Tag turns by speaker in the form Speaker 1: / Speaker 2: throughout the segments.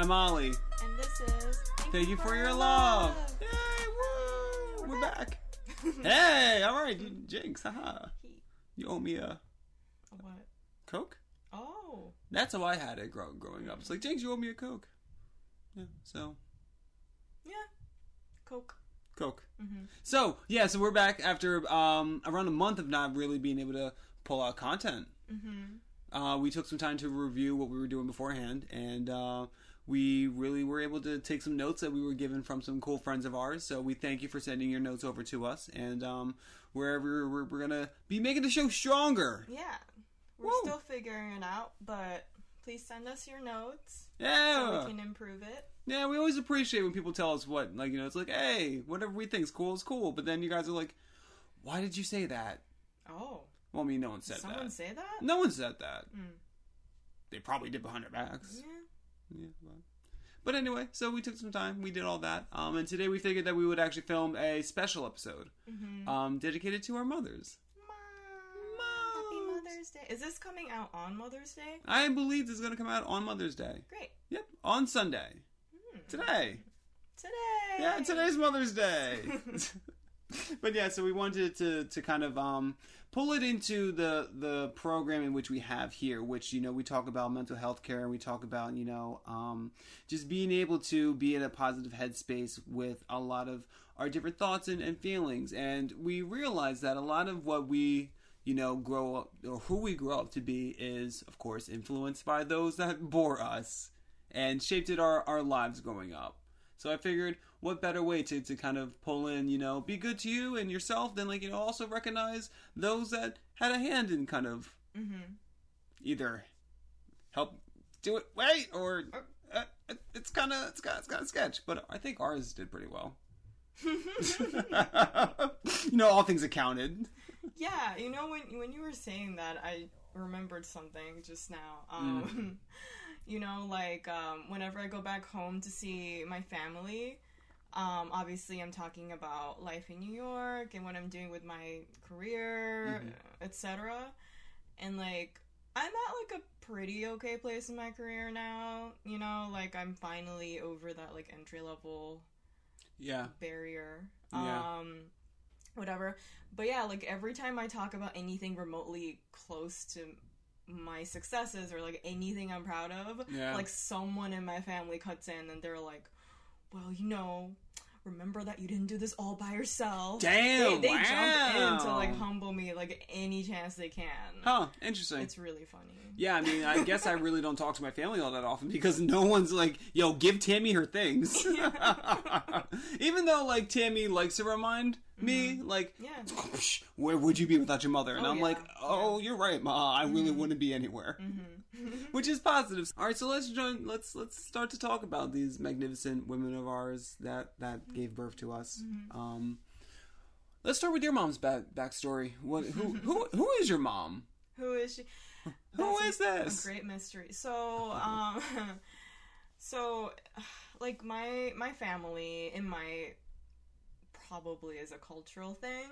Speaker 1: I'm Ollie.
Speaker 2: And this is
Speaker 1: Thank you for your love. Yay, woo! We're back. hey, all right, Jinx, haha. You owe me a
Speaker 2: What?
Speaker 1: Coke?
Speaker 2: Oh.
Speaker 1: That's how I had it grow, growing up. It's like, Jinx, you owe me a Coke. Yeah, so,
Speaker 2: Yeah. Coke.
Speaker 1: Coke.
Speaker 2: Mm-hmm.
Speaker 1: So, yeah, so we're back after um, around a month of not really being able to pull out content.
Speaker 2: Mm-hmm.
Speaker 1: Uh, we took some time to review what we were doing beforehand, and uh, we really were able to take some notes that we were given from some cool friends of ours. So we thank you for sending your notes over to us, and um, wherever we're, we're gonna be making the show stronger.
Speaker 2: Yeah. We're
Speaker 1: Woo.
Speaker 2: still figuring it out, but please send us your notes so
Speaker 1: Yeah,
Speaker 2: we can improve it.
Speaker 1: yeah. We always appreciate when people tell us what, like you know, it's like, hey, whatever we think's cool is cool. But then you guys are like, why did you say that?
Speaker 2: Oh.
Speaker 1: Well, I mean, no one said
Speaker 2: Did someone
Speaker 1: that.
Speaker 2: say that?
Speaker 1: No one said that.
Speaker 2: Mm.
Speaker 1: They probably did behind our backs.
Speaker 2: Yeah.
Speaker 1: Yeah, but, but anyway, so we took some time. We did all that, um, and today we figured that we would actually film a special episode
Speaker 2: Mm-hmm.
Speaker 1: um, dedicated to our mothers. Mom!
Speaker 2: Happy Mother's Day. Is this coming out on Mother's Day?
Speaker 1: I believe this is going to come out on Mother's Day.
Speaker 2: Great.
Speaker 1: Yep, on Sunday.
Speaker 2: Hmm.
Speaker 1: Today.
Speaker 2: Today.
Speaker 1: Yeah, today's Mother's Day. but yeah, so we wanted to to kind of um, pull it into the the program in which we have here, which you know we talk about mental health care and we talk about you know um, just being able to be in a positive headspace with a lot of our different thoughts and, and feelings, and we realize that a lot of what we you know grow up or who we grow up to be is of course influenced by those that bore us and shaped it our, our lives growing up. So I figured, what better way to, to kind of pull in, you know, be good to you and yourself than like you know also recognize those that had a hand in kind of
Speaker 2: Mm-hmm.
Speaker 1: either help do it right or uh, it's kind of it's kind it's kind of sketch. But I think ours did pretty well. you know, all things accounted.
Speaker 2: Yeah, you know when when you were saying that, I remembered something just now. Um, you know, like um, whenever I go back home to see my family, um, obviously I'm talking about life in New York and what I'm doing with my career, etc. And like I'm at like a pretty okay place in my career now. You know, like I'm finally over that like entry level
Speaker 1: Yeah.
Speaker 2: barrier.
Speaker 1: Yeah.
Speaker 2: Um whatever. But yeah, like every time I talk about anything remotely close to my successes or like anything I'm proud of,
Speaker 1: Yeah.
Speaker 2: like someone in my family cuts in and they're like, "Well, you know, remember that you didn't do this all by yourself."
Speaker 1: Damn,
Speaker 2: They, they jump in to like humble me like any chance they can.
Speaker 1: Huh. Interesting.
Speaker 2: It's really funny.
Speaker 1: Yeah, I mean, I guess I really don't talk to my family all that often because no one's like, "Yo, give Tammy her things." Even though, like, Tammy likes to remind me, like,
Speaker 2: Yeah.
Speaker 1: "Where would you be without your mother?" And
Speaker 2: Oh,
Speaker 1: I'm
Speaker 2: yeah.
Speaker 1: like, "Oh, you're right, Ma. I really wouldn't be anywhere,"
Speaker 2: Mm-hmm.
Speaker 1: which is positive. All right, so let's join. Let's let's start to talk about these magnificent women of ours that that gave birth to us.
Speaker 2: Mm-hmm.
Speaker 1: Um, let's start with your mom's back backstory. What? Who? Who? Who is your mom?
Speaker 2: Who is she?
Speaker 1: Who
Speaker 2: That's
Speaker 1: is
Speaker 2: a-
Speaker 1: this?
Speaker 2: A great mystery. So, um, so, like my my family in my probably is a cultural thing,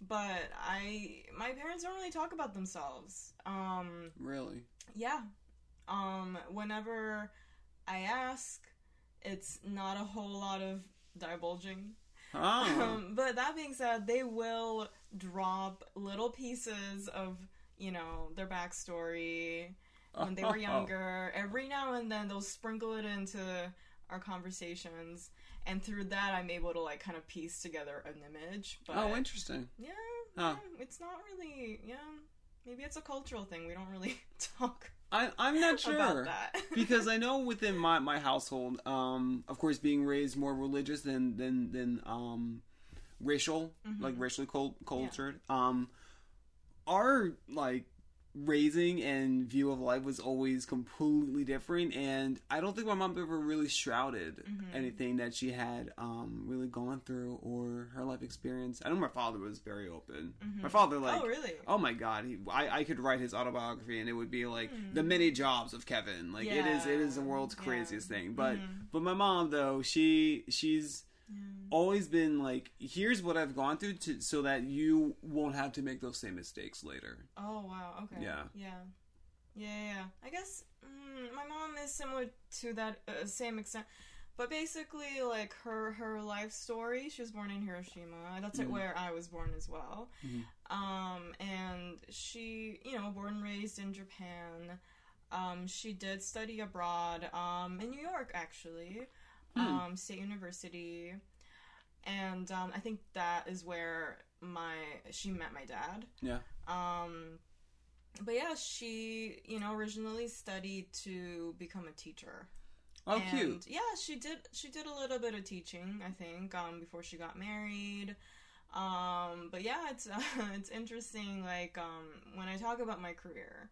Speaker 2: but I my parents don't really talk about themselves. Um,
Speaker 1: Really?
Speaker 2: yeah. Um, whenever I ask, it's not a whole lot of divulging.
Speaker 1: Oh.
Speaker 2: Um, but that being said, they will drop little pieces of, you know, their backstory when they were younger. Every now and then they'll sprinkle it into our conversations. And through that, I'm able to, like, kind of piece together an image. But
Speaker 1: oh, interesting.
Speaker 2: yeah,
Speaker 1: Huh.
Speaker 2: yeah, it's not really, yeah. Maybe it's a cultural thing. We don't really talk
Speaker 1: I, I'm not sure
Speaker 2: about that.
Speaker 1: because I know within my, my household, um, of course, being raised more religious than than than um, racial, like racially cul- cultured, um, our like raising and view of life was always completely different and i don't think my mom ever really shrouded mm-hmm. anything that she had um, really gone through or her life experience i know my father was very open mm-hmm. my father oh, like
Speaker 2: oh, really?
Speaker 1: Oh my god, he, I, I could write his autobiography and it would be like hmm. the many jobs of Kevin. Like it is it is the
Speaker 2: Yeah,
Speaker 1: world's
Speaker 2: yeah.
Speaker 1: craziest thing. But mm-hmm. but my mom though, she she's always been like here's what I've gone through to so that you won't have to make those same mistakes later.
Speaker 2: Oh, wow. Okay.
Speaker 1: Yeah.
Speaker 2: Yeah. Yeah, yeah. I guess mm, my mom is similar to that uh, same extent. But basically, like her her life story, she was born in Hiroshima. That's
Speaker 1: Mhm.
Speaker 2: where I was born as well.
Speaker 1: Mhm.
Speaker 2: Um, and she, you know, born and raised in Japan. Um, she did study abroad um, in New York, actually. Um, State University, and um, I think that is where my she met my dad.
Speaker 1: Yeah.
Speaker 2: Um, but yeah, she, you know, originally studied to become a teacher.
Speaker 1: Oh,
Speaker 2: and
Speaker 1: cute.
Speaker 2: Yeah, she did. She did a little bit of teaching, I think, um, before she got married. Um, but yeah, it's uh, it's interesting. Like um, when I talk about my career,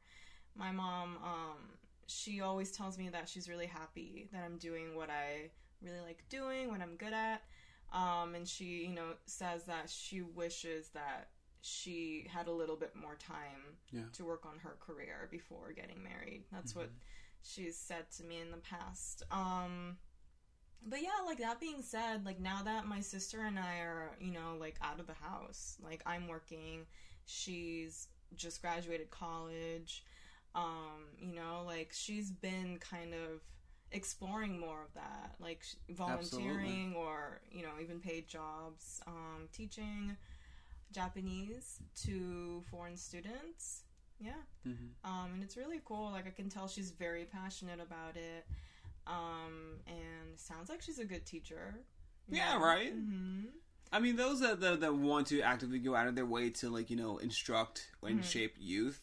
Speaker 2: my mom, um, she always tells me that she's really happy that I'm doing what I really like doing, what I'm good at. Um, and she, you know, says that she wishes that she had a little bit more time
Speaker 1: Yeah.
Speaker 2: to work on her career before getting married. That's what she's said to me in the past. Um but yeah, like that being said, like now that my sister and I are, you know, like out of the house, like I'm working, she's just graduated college. Um, you know, like she's been kind of exploring more of that, like volunteering or, you know, even paid jobs, um teaching Japanese to foreign students. Yeah.
Speaker 1: hmm
Speaker 2: Um, and it's really cool. Like I can tell she's very passionate about it. Um, and sounds like she's a good teacher.
Speaker 1: Yeah, right?
Speaker 2: hmm
Speaker 1: I mean, those that, that that want to actively go out of their way to like you know instruct and
Speaker 2: Mhm.
Speaker 1: shape youth,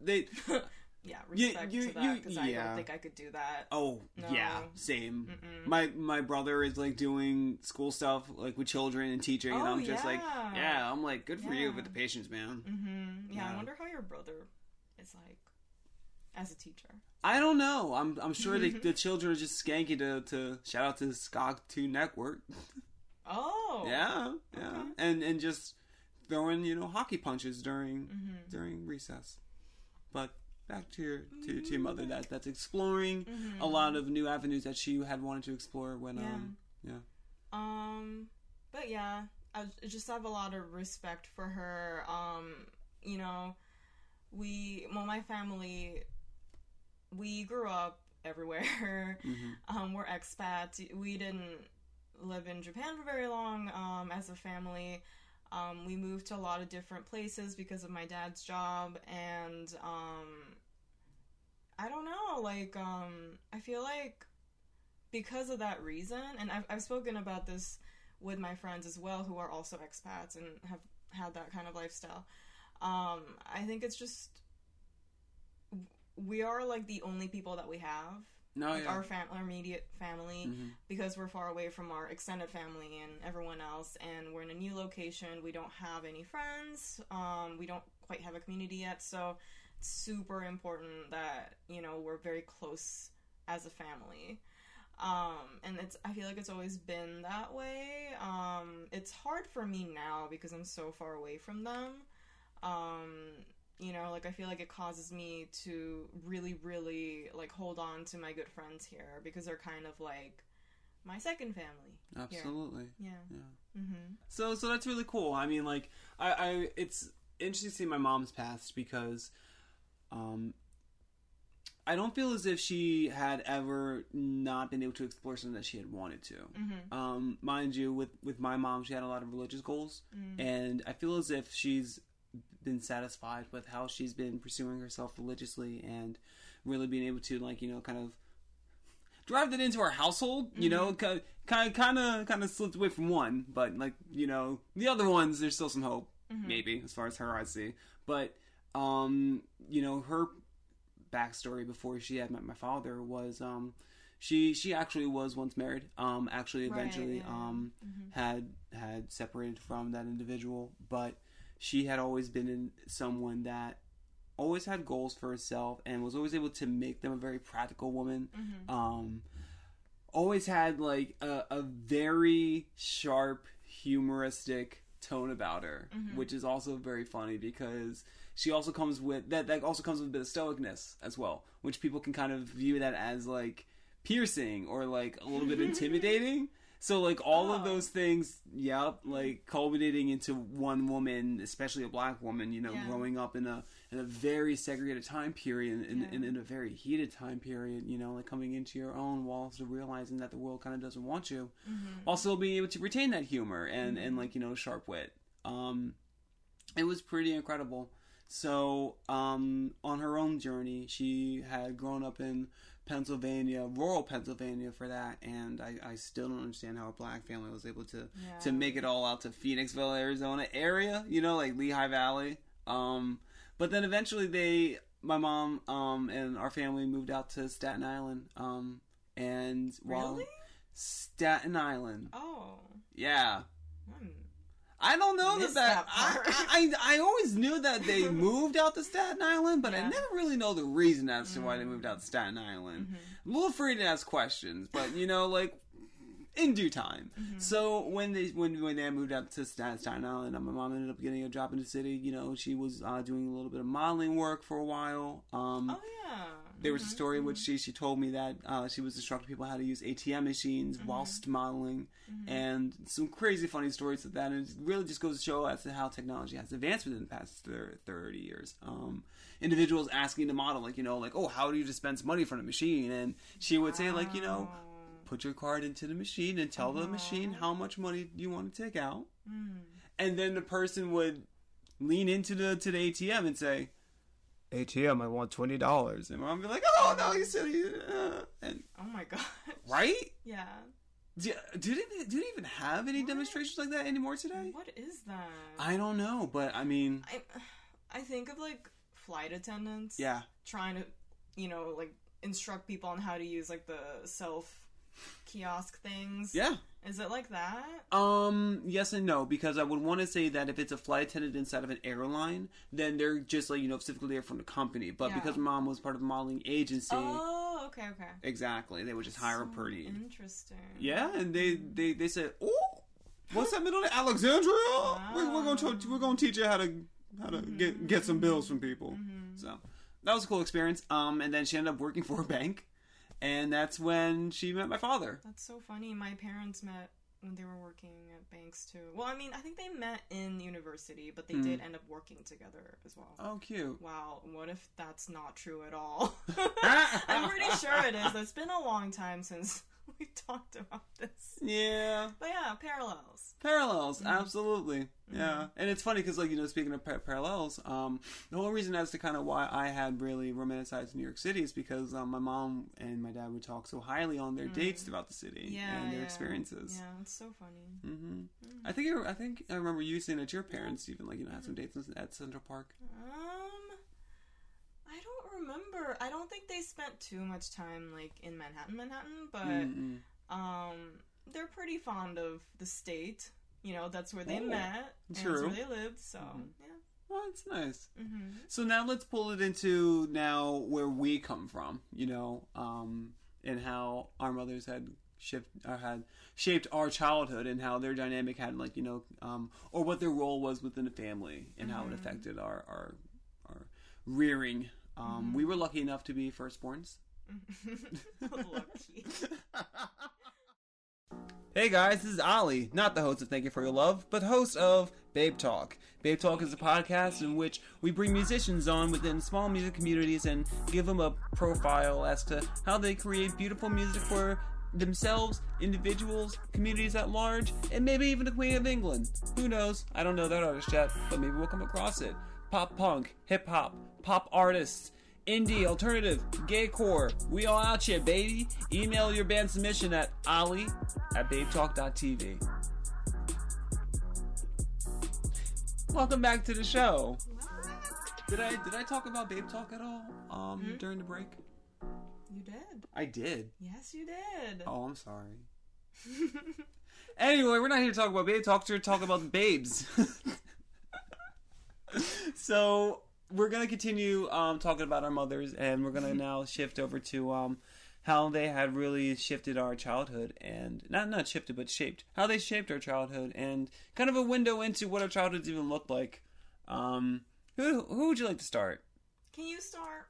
Speaker 1: they
Speaker 2: Yeah, respect
Speaker 1: you-
Speaker 2: to that
Speaker 1: you-
Speaker 2: because I don't think I could do that.
Speaker 1: oh
Speaker 2: No.
Speaker 1: yeah, same.
Speaker 2: Mm-mm.
Speaker 1: My my brother is like doing school stuff like with children and teaching, and
Speaker 2: Oh,
Speaker 1: I'm just like,
Speaker 2: yeah.
Speaker 1: yeah, I'm like, good for you
Speaker 2: Yeah.
Speaker 1: with the patience, man.
Speaker 2: hmm Yeah, I wonder how your brother is like as a teacher.
Speaker 1: I don't know. I'm I'm sure the, the children are just skanky to to shout out to Skog Two Network.
Speaker 2: Oh,
Speaker 1: yeah, yeah,
Speaker 2: okay.
Speaker 1: and and just throwing you know hockey punches during
Speaker 2: hmm
Speaker 1: during recess. But back to your to, to your mother that that's exploring
Speaker 2: Mhm.
Speaker 1: a lot of new avenues that she had wanted to explore when
Speaker 2: Yeah.
Speaker 1: um yeah
Speaker 2: Um, but yeah, I just have a lot of respect for her. Um, you know, we, well, my family, we grew up everywhere.
Speaker 1: hmm
Speaker 2: Um, we're expats. We didn't live in Japan for very long um, as a family. Um, we moved to a lot of different places because of my dad's job, and um, I don't know. Like, um, I feel like because of that reason, and I've, I've spoken about this with my friends as well, who are also expats and have had that kind of lifestyle. Um, I think it's just we are like the only people that we have
Speaker 1: no
Speaker 2: like
Speaker 1: yeah
Speaker 2: our fam- our immediate family
Speaker 1: Mhm.
Speaker 2: because we're far away from our extended family and everyone else and we're in a new location we don't have any friends um, we don't quite have a community yet so super important that you know we're very close as a family. Um, and it's i feel like it's always been that way. Um, it's hard for me now because i'm so far away from them. Um, you know like i feel like it causes me to really really like hold on to my good friends here because they're kind of like my second family
Speaker 1: absolutely.
Speaker 2: Yeah.
Speaker 1: Yeah.
Speaker 2: Mm-hmm.
Speaker 1: So so that's really cool. I mean like i i it's interesting to see my mom's past because um i don't feel as if she had ever not been able to explore something that she had wanted to
Speaker 2: mm-hmm
Speaker 1: um mind you with with my mom she had a lot of religious goals
Speaker 2: mm
Speaker 1: and I feel as if she's been satisfied with how she's been pursuing herself religiously and really being able to like you know kind of drive that into our household. You know, kind of kind of kind of slipped away from one, but like you know the other ones, there's still some hope
Speaker 2: Mhm.
Speaker 1: maybe as far as her I see. But um, you know her backstory before she had met my father was um she she actually was once married um actually
Speaker 2: Right,
Speaker 1: eventually
Speaker 2: yeah.
Speaker 1: um
Speaker 2: Mhm.
Speaker 1: had had separated from that individual but she had always been in someone that always had goals for herself and was always able to make them a very practical woman
Speaker 2: Mhm.
Speaker 1: um always had like a, a very sharp humoristic tone about her
Speaker 2: Mhm.
Speaker 1: which is also very funny because she also comes with that that also comes with a bit of stoicness as well which people can kind of view that as like piercing or like a little bit intimidating So like all of
Speaker 2: Oh.
Speaker 1: those things, yep, like culminating into one woman, especially a black woman, you know,
Speaker 2: Yeah.
Speaker 1: growing up in a in a very segregated time period and,
Speaker 2: Yeah.
Speaker 1: and in a very heated time period, you know, like coming into your own while also realizing that the world kind of doesn't want you,
Speaker 2: Mm-hmm.
Speaker 1: also being able to retain that humor and and like you know sharp wit. Um, it was pretty incredible. So, um, on her own journey, she had grown up in Pennsylvania, rural Pennsylvania for that, and I, I still don't understand how a black family was able to
Speaker 2: Yeah.
Speaker 1: to make it all out to Phoenixville, Arizona area, you know, like Lehigh Valley. Um, but then eventually they, my mom, um, and our family moved out to Staten Island. Um, and while
Speaker 2: Really?
Speaker 1: Staten Island,
Speaker 2: Oh.
Speaker 1: yeah.
Speaker 2: Hmm.
Speaker 1: I don't know that, that
Speaker 2: that.
Speaker 1: I, I I always knew that they moved out to Staten Island, but I never really know the reason as to why they moved out to Staten Island.
Speaker 2: Mm-hmm.
Speaker 1: I'm a little afraid to ask questions, but you know, like in due time.
Speaker 2: Mm-hmm.
Speaker 1: So when they when when they moved out to Staten, Staten Island, my mom ended up getting a job in the city. You know, she was uh, doing a little bit of modeling work for a while. Um,
Speaker 2: Oh yeah.
Speaker 1: There was a
Speaker 2: Mhm,
Speaker 1: story in which she she told me that uh, she was instructing people how to use ATM machines
Speaker 2: Mm-hmm.
Speaker 1: whilst modeling, and some crazy funny stories of that. And it really just goes to show as to how technology has advanced within the past thirty years. Um, individuals asking to model, like you know, like oh, how do you dispense money from a machine? And she would say, like you know, put your card into the machine and tell the machine how much money you want to take out, and then the person would lean into the to the ATM and say. ATM, I want twenty dollars, and mom be like, "Oh no, you silly!" Uh, and
Speaker 2: Oh my god.
Speaker 1: right?
Speaker 2: Yeah.
Speaker 1: Do, do they do they even have any demonstrations like that anymore today?
Speaker 2: What is that?
Speaker 1: I don't know, but I mean,
Speaker 2: I I think of like flight attendants.
Speaker 1: yeah,
Speaker 2: Trying to, you know, like instruct people on how to use like the self kiosk things.
Speaker 1: yeah.
Speaker 2: Is it like that?
Speaker 1: Um, yes and no, because I would want to say that if it's a flight attendant inside of an airline, then they're just like you know specifically there from the company. But
Speaker 2: Yeah.
Speaker 1: because mom was part of the modeling agency,
Speaker 2: Oh, okay, okay.
Speaker 1: exactly, they would just hire a pretty.
Speaker 2: Interesting.
Speaker 1: Yeah, and they they they said, "Oh, what's that middle name? Alexandria? We're, we're going to we're going to teach you how to how to get get some bills from people." So that was a cool experience. Um, and then she ended up working for a bank, and that's when she met my father.
Speaker 2: That's so funny. My parents met when they were working at banks too. Well, I mean, I think they met in university, but they did hmm. end up working together as well.
Speaker 1: Oh, cute.
Speaker 2: Wow, what if that's not true at all? I'm pretty sure it is. It's been a long time since we talked about this.
Speaker 1: Yeah,
Speaker 2: But yeah, parallels.
Speaker 1: parallels, absolutely. Yeah, and it's funny because, like you know, speaking of par- parallels, um, the whole reason as to kind of why I had really romanticized New York City is because um, my mom and my dad would talk so highly on their dates throughout the city
Speaker 2: Yeah,
Speaker 1: and their
Speaker 2: yeah.
Speaker 1: experiences.
Speaker 2: Yeah, it's so funny.
Speaker 1: hmm I think I, I think I remember you saying that your parents even like you know had some dates at Central Park.
Speaker 2: Don't remember. I don't think they spent too much time like in Manhattan, Manhattan, but
Speaker 1: Mm-mm.
Speaker 2: um, they're pretty fond of the state. You know, that's where they
Speaker 1: Oh,
Speaker 2: met. And
Speaker 1: true.
Speaker 2: That's where they lived. So yeah.
Speaker 1: Well, that's nice.
Speaker 2: hmm
Speaker 1: So now let's pull it into now where we come from, you know, um, and how our mothers had shift or had shaped our childhood and how their dynamic had like you know, um, or what their role was within the family and how it affected our our, our rearing. Um, We were lucky enough to be firstborns.
Speaker 2: Lucky.
Speaker 1: Hey guys, this is Ollie, not the host of Thank You for Your Love, but host of Babe Talk. Babe Talk is a podcast in which we bring musicians on within small music communities and give them a profile as to how they create beautiful music for themselves, individuals, communities at large, and maybe even the Queen of England. Who knows? I don't know that artist yet, but maybe we'll come across it. Pop punk, hip hop, pop artists, indie, alternative, gay core. We all out here, baby. Email your band submission at ollie at babetalk.tv. Welcome back to the show. Did I did I talk about Babe Talk at all um, during the break?
Speaker 2: you did.
Speaker 1: I did.
Speaker 2: Yes, you did.
Speaker 1: Oh, I'm sorry. Anyway, we're not here to talk about Babe Talk. We're here to talk about the babes. so we're gonna continue um, talking about our mothers, and we're gonna now shift over to um, how they had really shifted our childhood, and not not shifted, but shaped how they shaped our childhood, and kind of a window into what our childhoods even looked like. Um, who who would you like to start?
Speaker 2: Can you start?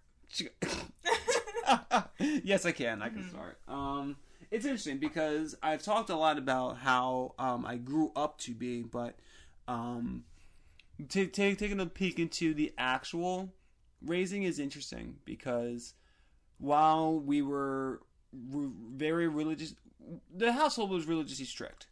Speaker 1: yes, I can. I can start. Um, it's interesting because I've talked a lot about how um, I grew up to be, but um, t- t- taking a peek into the actual raising is interesting because while we were r- very religious, the household was religiously strict,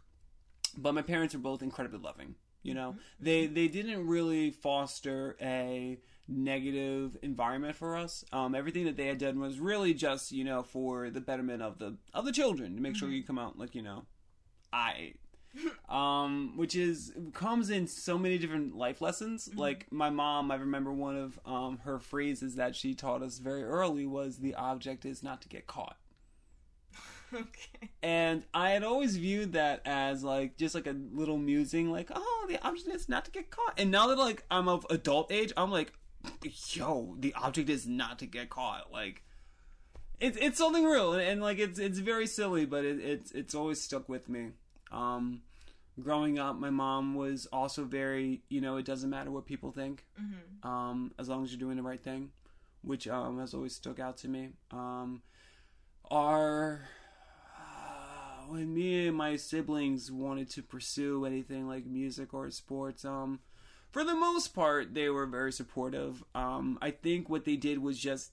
Speaker 1: but my parents were both incredibly loving. You know, they they didn't really foster a negative environment for us. Um, everything that they had done was really just you know for the betterment of the of the children to make sure you come out like you know, I. um, which is comes in so many different life lessons. Like my mom, I remember one of um, her phrases that she taught us very early was the object is not to get caught.
Speaker 2: okay.
Speaker 1: And I had always viewed that as like just like a little musing, like, oh, the object is not to get caught. And now that like I'm of adult age, I'm like, yo, the object is not to get caught. Like, it's it's something real, and, and like it's it's very silly, but it, it's it's always stuck with me. Um, growing up, my mom was also very, you know, it doesn't matter what people think, um, as long as you're doing the right thing, which um, has always stuck out to me. Um, our when me and my siblings wanted to pursue anything like music or sports, um, for the most part, they were very supportive. Um, I think what they did was just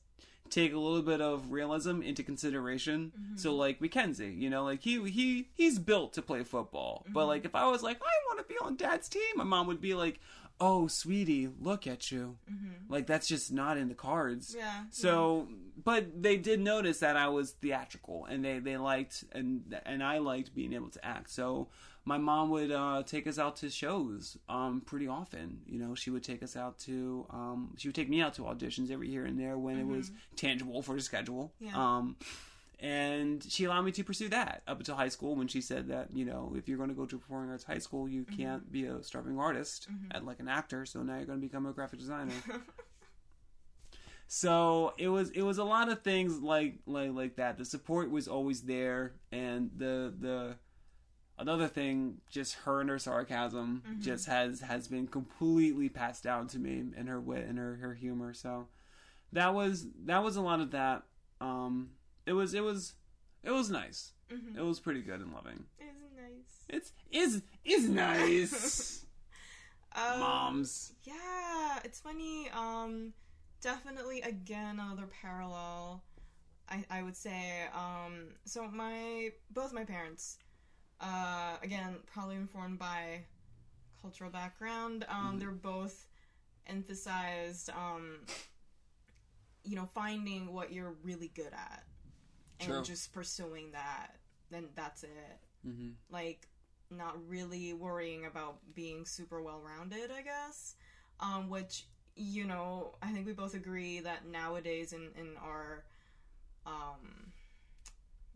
Speaker 1: take a little bit of realism into consideration. Mm-hmm. So, like Mackenzie, you know, like he he he's built to play football, but mm-hmm. like if I was like I want to be on Dad's team, my mom would be like, "Oh, sweetie, look at you." Mm-hmm. Like that's just not in the cards.
Speaker 2: Yeah.
Speaker 1: So, but they did notice that I was theatrical, and they they liked and and I liked being able to act. So my mom would uh, take us out to shows um, pretty often. You know, she would take us out to um, she would take me out to auditions every here and there when it was tangible for the schedule.
Speaker 2: Yeah.
Speaker 1: Um, and she allowed me to pursue that up until high school when she said that you know if you're going to go to performing arts high school you can't be a starving artist at like an actor so now you're going to become a graphic designer so it was it was a lot of things like like like that the support was always there and the the another thing just her and her sarcasm just has has been completely passed down to me and her wit and her her humor so that was that was a lot of that um it was it was it was nice it was pretty good and loving
Speaker 2: Isn't nice.
Speaker 1: it's is is nice
Speaker 2: Um,
Speaker 1: moms
Speaker 2: Yeah, it's funny. Um, definitely again another parallel. I I would say. Um, so my both my parents, uh, again probably informed by cultural background. Um, they're both emphasized. Um, you know, finding what you're really good at, and
Speaker 1: True.
Speaker 2: just pursuing that. Then that's it
Speaker 1: hmm
Speaker 2: like not really worrying about being super well rounded, I guess. Um, which you know, I think we both agree that nowadays in in our um,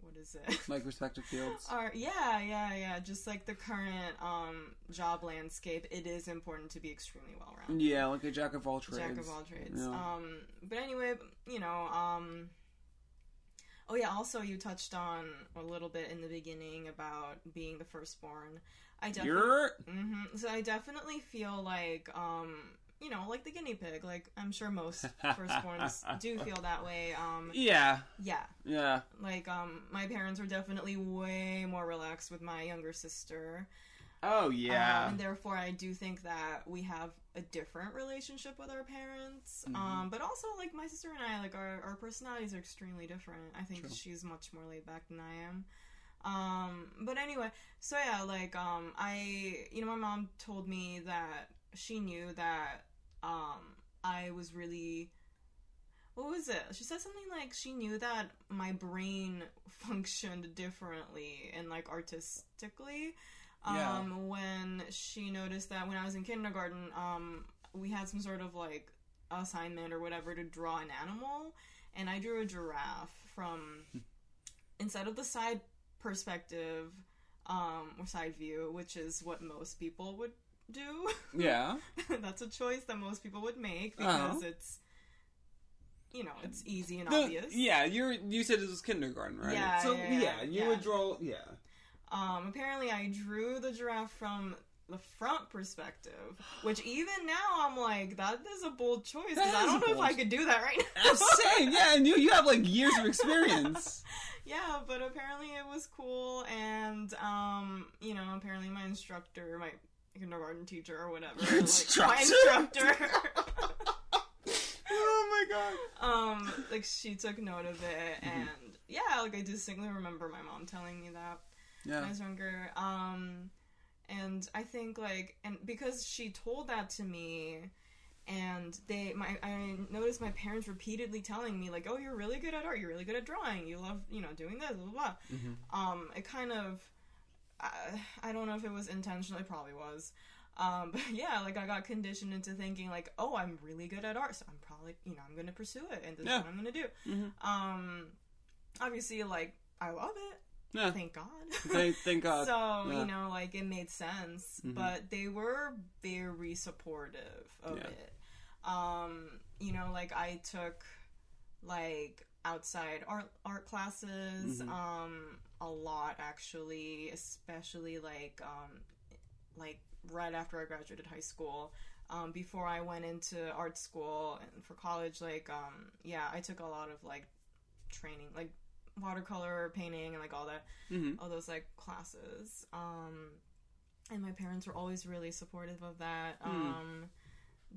Speaker 2: what is it?
Speaker 1: like respective fields
Speaker 2: Our, yeah, yeah, yeah. Just like the current um, job landscape, it is important to be extremely well rounded.
Speaker 1: yeah like a jack of all trades
Speaker 2: Jack of all trades.
Speaker 1: Yeah.
Speaker 2: Um, but anyway, you know, um, oh yeah. Also, you touched on a little bit in the beginning about being the firstborn. I definitely,
Speaker 1: you're
Speaker 2: hmm so I definitely feel like, um, you know, like the guinea pig. Like I'm sure most firstborns do feel that way. Um,
Speaker 1: yeah
Speaker 2: yeah,
Speaker 1: yeah
Speaker 2: like um, my parents were definitely way more relaxed with my younger sister.
Speaker 1: oh
Speaker 2: Um,
Speaker 1: yeah
Speaker 2: and therefore, I do think that we have a different relationship with our parents.
Speaker 1: Mhm.
Speaker 2: Um, but also, like my sister and I, like our, our personalities are extremely different. I think
Speaker 1: True.
Speaker 2: she's much more laid back than I am. Um, but anyway, so yeah, like um, I, you know, my mom told me that she knew that um, I was really. What was it? She said something like she knew that my brain functioned differently and like artistically
Speaker 1: Yeah.
Speaker 2: um, when she noticed that when I was in kindergarten, um, we had some sort of like assignment or whatever to draw an animal, and I drew a giraffe from instead of the side perspective um, or side view, which is what most people would do.
Speaker 1: yeah
Speaker 2: That's a choice that most people would make
Speaker 1: Uh-huh.
Speaker 2: because it's you know it's easy and
Speaker 1: The-
Speaker 2: obvious.
Speaker 1: yeah you're you said it was kindergarten right
Speaker 2: Yeah,
Speaker 1: so
Speaker 2: yeah, yeah,
Speaker 1: you
Speaker 2: yeah.
Speaker 1: would draw yeah
Speaker 2: Um, apparently, I drew the giraffe from the front perspective, which even now I'm like, that is a bold choice because I don't know if I could do that right now.
Speaker 1: I'm saying, yeah, and you you have like years of experience.
Speaker 2: yeah, but apparently it was cool, and um, you know, apparently my instructor, my kindergarten teacher or whatever, like, my
Speaker 1: Instructor?
Speaker 2: instructor.
Speaker 1: oh my god.
Speaker 2: um like she took note of it and yeah like i distinctly remember my mom telling me that when i was younger um and i think like and because she told that to me and they my i noticed my parents repeatedly telling me like oh you're really good at art you're really good at drawing you love you know doing this blah blah, blah.
Speaker 1: Mhm.
Speaker 2: um it kind of I, I don't know if it was intentional it probably was um, but yeah, like I got conditioned into thinking like, oh, I'm really good at art, so I'm probably, you know, I'm gonna pursue it, and this
Speaker 1: Yeah.
Speaker 2: is what I'm gonna do.
Speaker 1: Mhm.
Speaker 2: Um, obviously, like I love it.
Speaker 1: Yeah.
Speaker 2: Thank God.
Speaker 1: Thank, thank God.
Speaker 2: so
Speaker 1: Yeah.
Speaker 2: you know, like it made sense,
Speaker 1: Mhm.
Speaker 2: but they were very supportive of
Speaker 1: Yeah.
Speaker 2: it. Um, you know, like I took like outside art art classes
Speaker 1: Mhm.
Speaker 2: um a lot actually especially like um like right after I graduated high school. Um before I went into art school and for college like um yeah I took a lot of like training like watercolor painting and like all that
Speaker 1: hmm
Speaker 2: all those like classes. Um and my parents were always really supportive of that.
Speaker 1: Hmm.
Speaker 2: um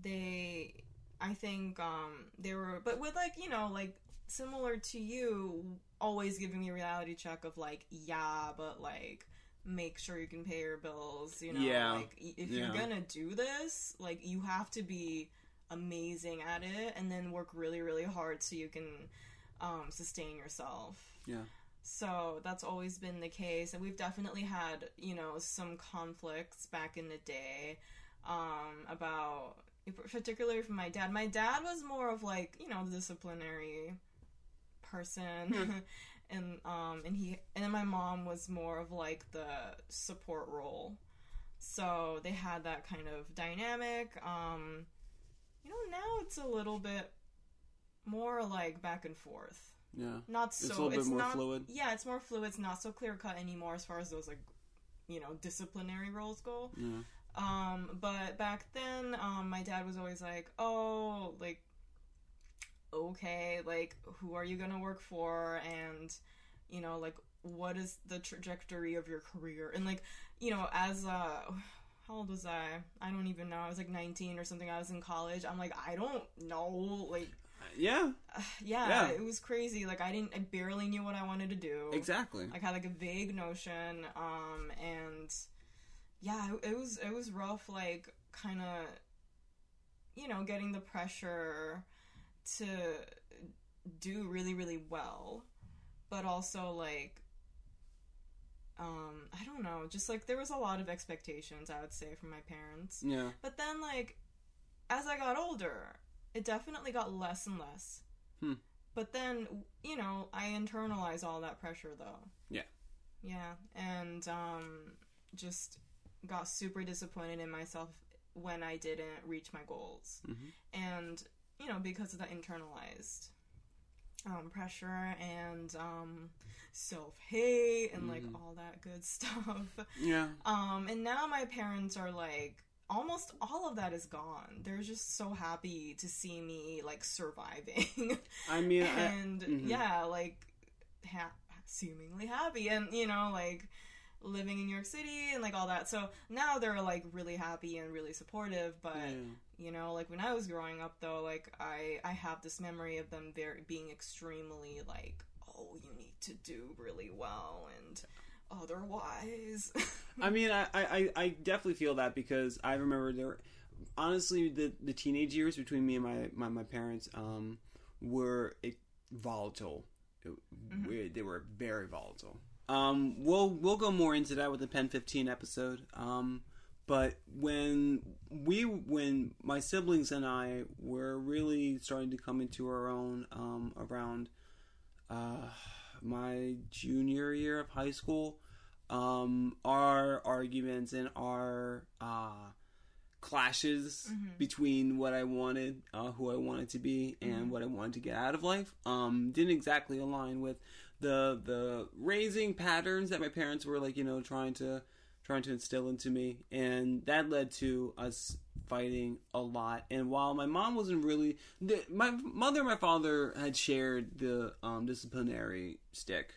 Speaker 2: they i think um they were but with like you know like similar to you always giving me a reality check of like yeah but like make sure you can pay your bills you know
Speaker 1: Yeah.
Speaker 2: like if
Speaker 1: Yeah.
Speaker 2: you're gonna do this like you have to be amazing at it and then work really really hard so you can um sustain yourself
Speaker 1: Yeah.
Speaker 2: so that's always been the case, and we've definitely had, you know, some conflicts back in the day um, about, particularly from my dad. My dad was more of like, you know, disciplinary person,
Speaker 1: Hmm.
Speaker 2: and um, and he and then my mom was more of like the support role. So they had that kind of dynamic. Um, you know, now it's a little bit more like back and forth
Speaker 1: Yeah.
Speaker 2: not so
Speaker 1: It's a little bit more
Speaker 2: not,
Speaker 1: fluid.
Speaker 2: yeah it's more fluid it's not so clear cut anymore as far as those like you know disciplinary roles go
Speaker 1: Yeah.
Speaker 2: um but back then um my dad was always like oh like okay like who are you gonna work for and you know like what is the trajectory of your career and like you know as uh how old was i i don't even know i was like 19 or something i was in college i'm like i don't know like
Speaker 1: Yeah.
Speaker 2: yeah,
Speaker 1: Yeah.
Speaker 2: it was crazy. Like I didn't, I barely knew what I wanted to do.
Speaker 1: Exactly.
Speaker 2: Like I had like a vague notion, um, and yeah, it, it was it was rough. Like kind of, you know, getting the pressure to do really really well, but also like. Um, I don't know, just like there was a lot of expectations, I would say, from my parents.
Speaker 1: Yeah.
Speaker 2: But then, like, as I got older, it definitely got less and less.
Speaker 1: Hmm.
Speaker 2: But then, you know, I internalize all that pressure, though.
Speaker 1: Yeah.
Speaker 2: Yeah, and um, just got super disappointed in myself when I didn't reach my goals.
Speaker 1: Mhm.
Speaker 2: And, you know, because of that internalized um, pressure and um, self hate and, like,
Speaker 1: Mhm.
Speaker 2: all that good stuff.
Speaker 1: Yeah.
Speaker 2: Um, and now my parents are like, almost all of that is gone. They're just so happy to see me like surviving,
Speaker 1: I mean, I,
Speaker 2: and
Speaker 1: mhm.
Speaker 2: yeah, like ha- seemingly happy, and you know, like living in New York City and like all that. So now they're like really happy and really supportive. But
Speaker 1: yeah.
Speaker 2: You know, like when I was growing up, though, like I I have this memory of them very being extremely like, oh, you need to do really well, and otherwise.
Speaker 1: I mean, I, I, I definitely feel that because I remember there, honestly, the the teenage years between me and my my, my parents um, were volatile. It-
Speaker 2: Mhm.
Speaker 1: we- they were very volatile. Um, we'll we'll go more into that with the Pen Fifteen episode. Um, but when we when my siblings and I were really starting to come into our own um, around uh, my junior year of high school, um, our arguments and our uh, clashes
Speaker 2: Mhm.
Speaker 1: between what I wanted, uh, who I wanted to be, and
Speaker 2: Mhm.
Speaker 1: what I wanted to get out of life um, didn't exactly align with the the raising patterns that my parents were like you know trying to trying to instill into me, and that led to us fighting a lot. And while my mom wasn't really, the, my mother and my father had shared the um, disciplinary stick,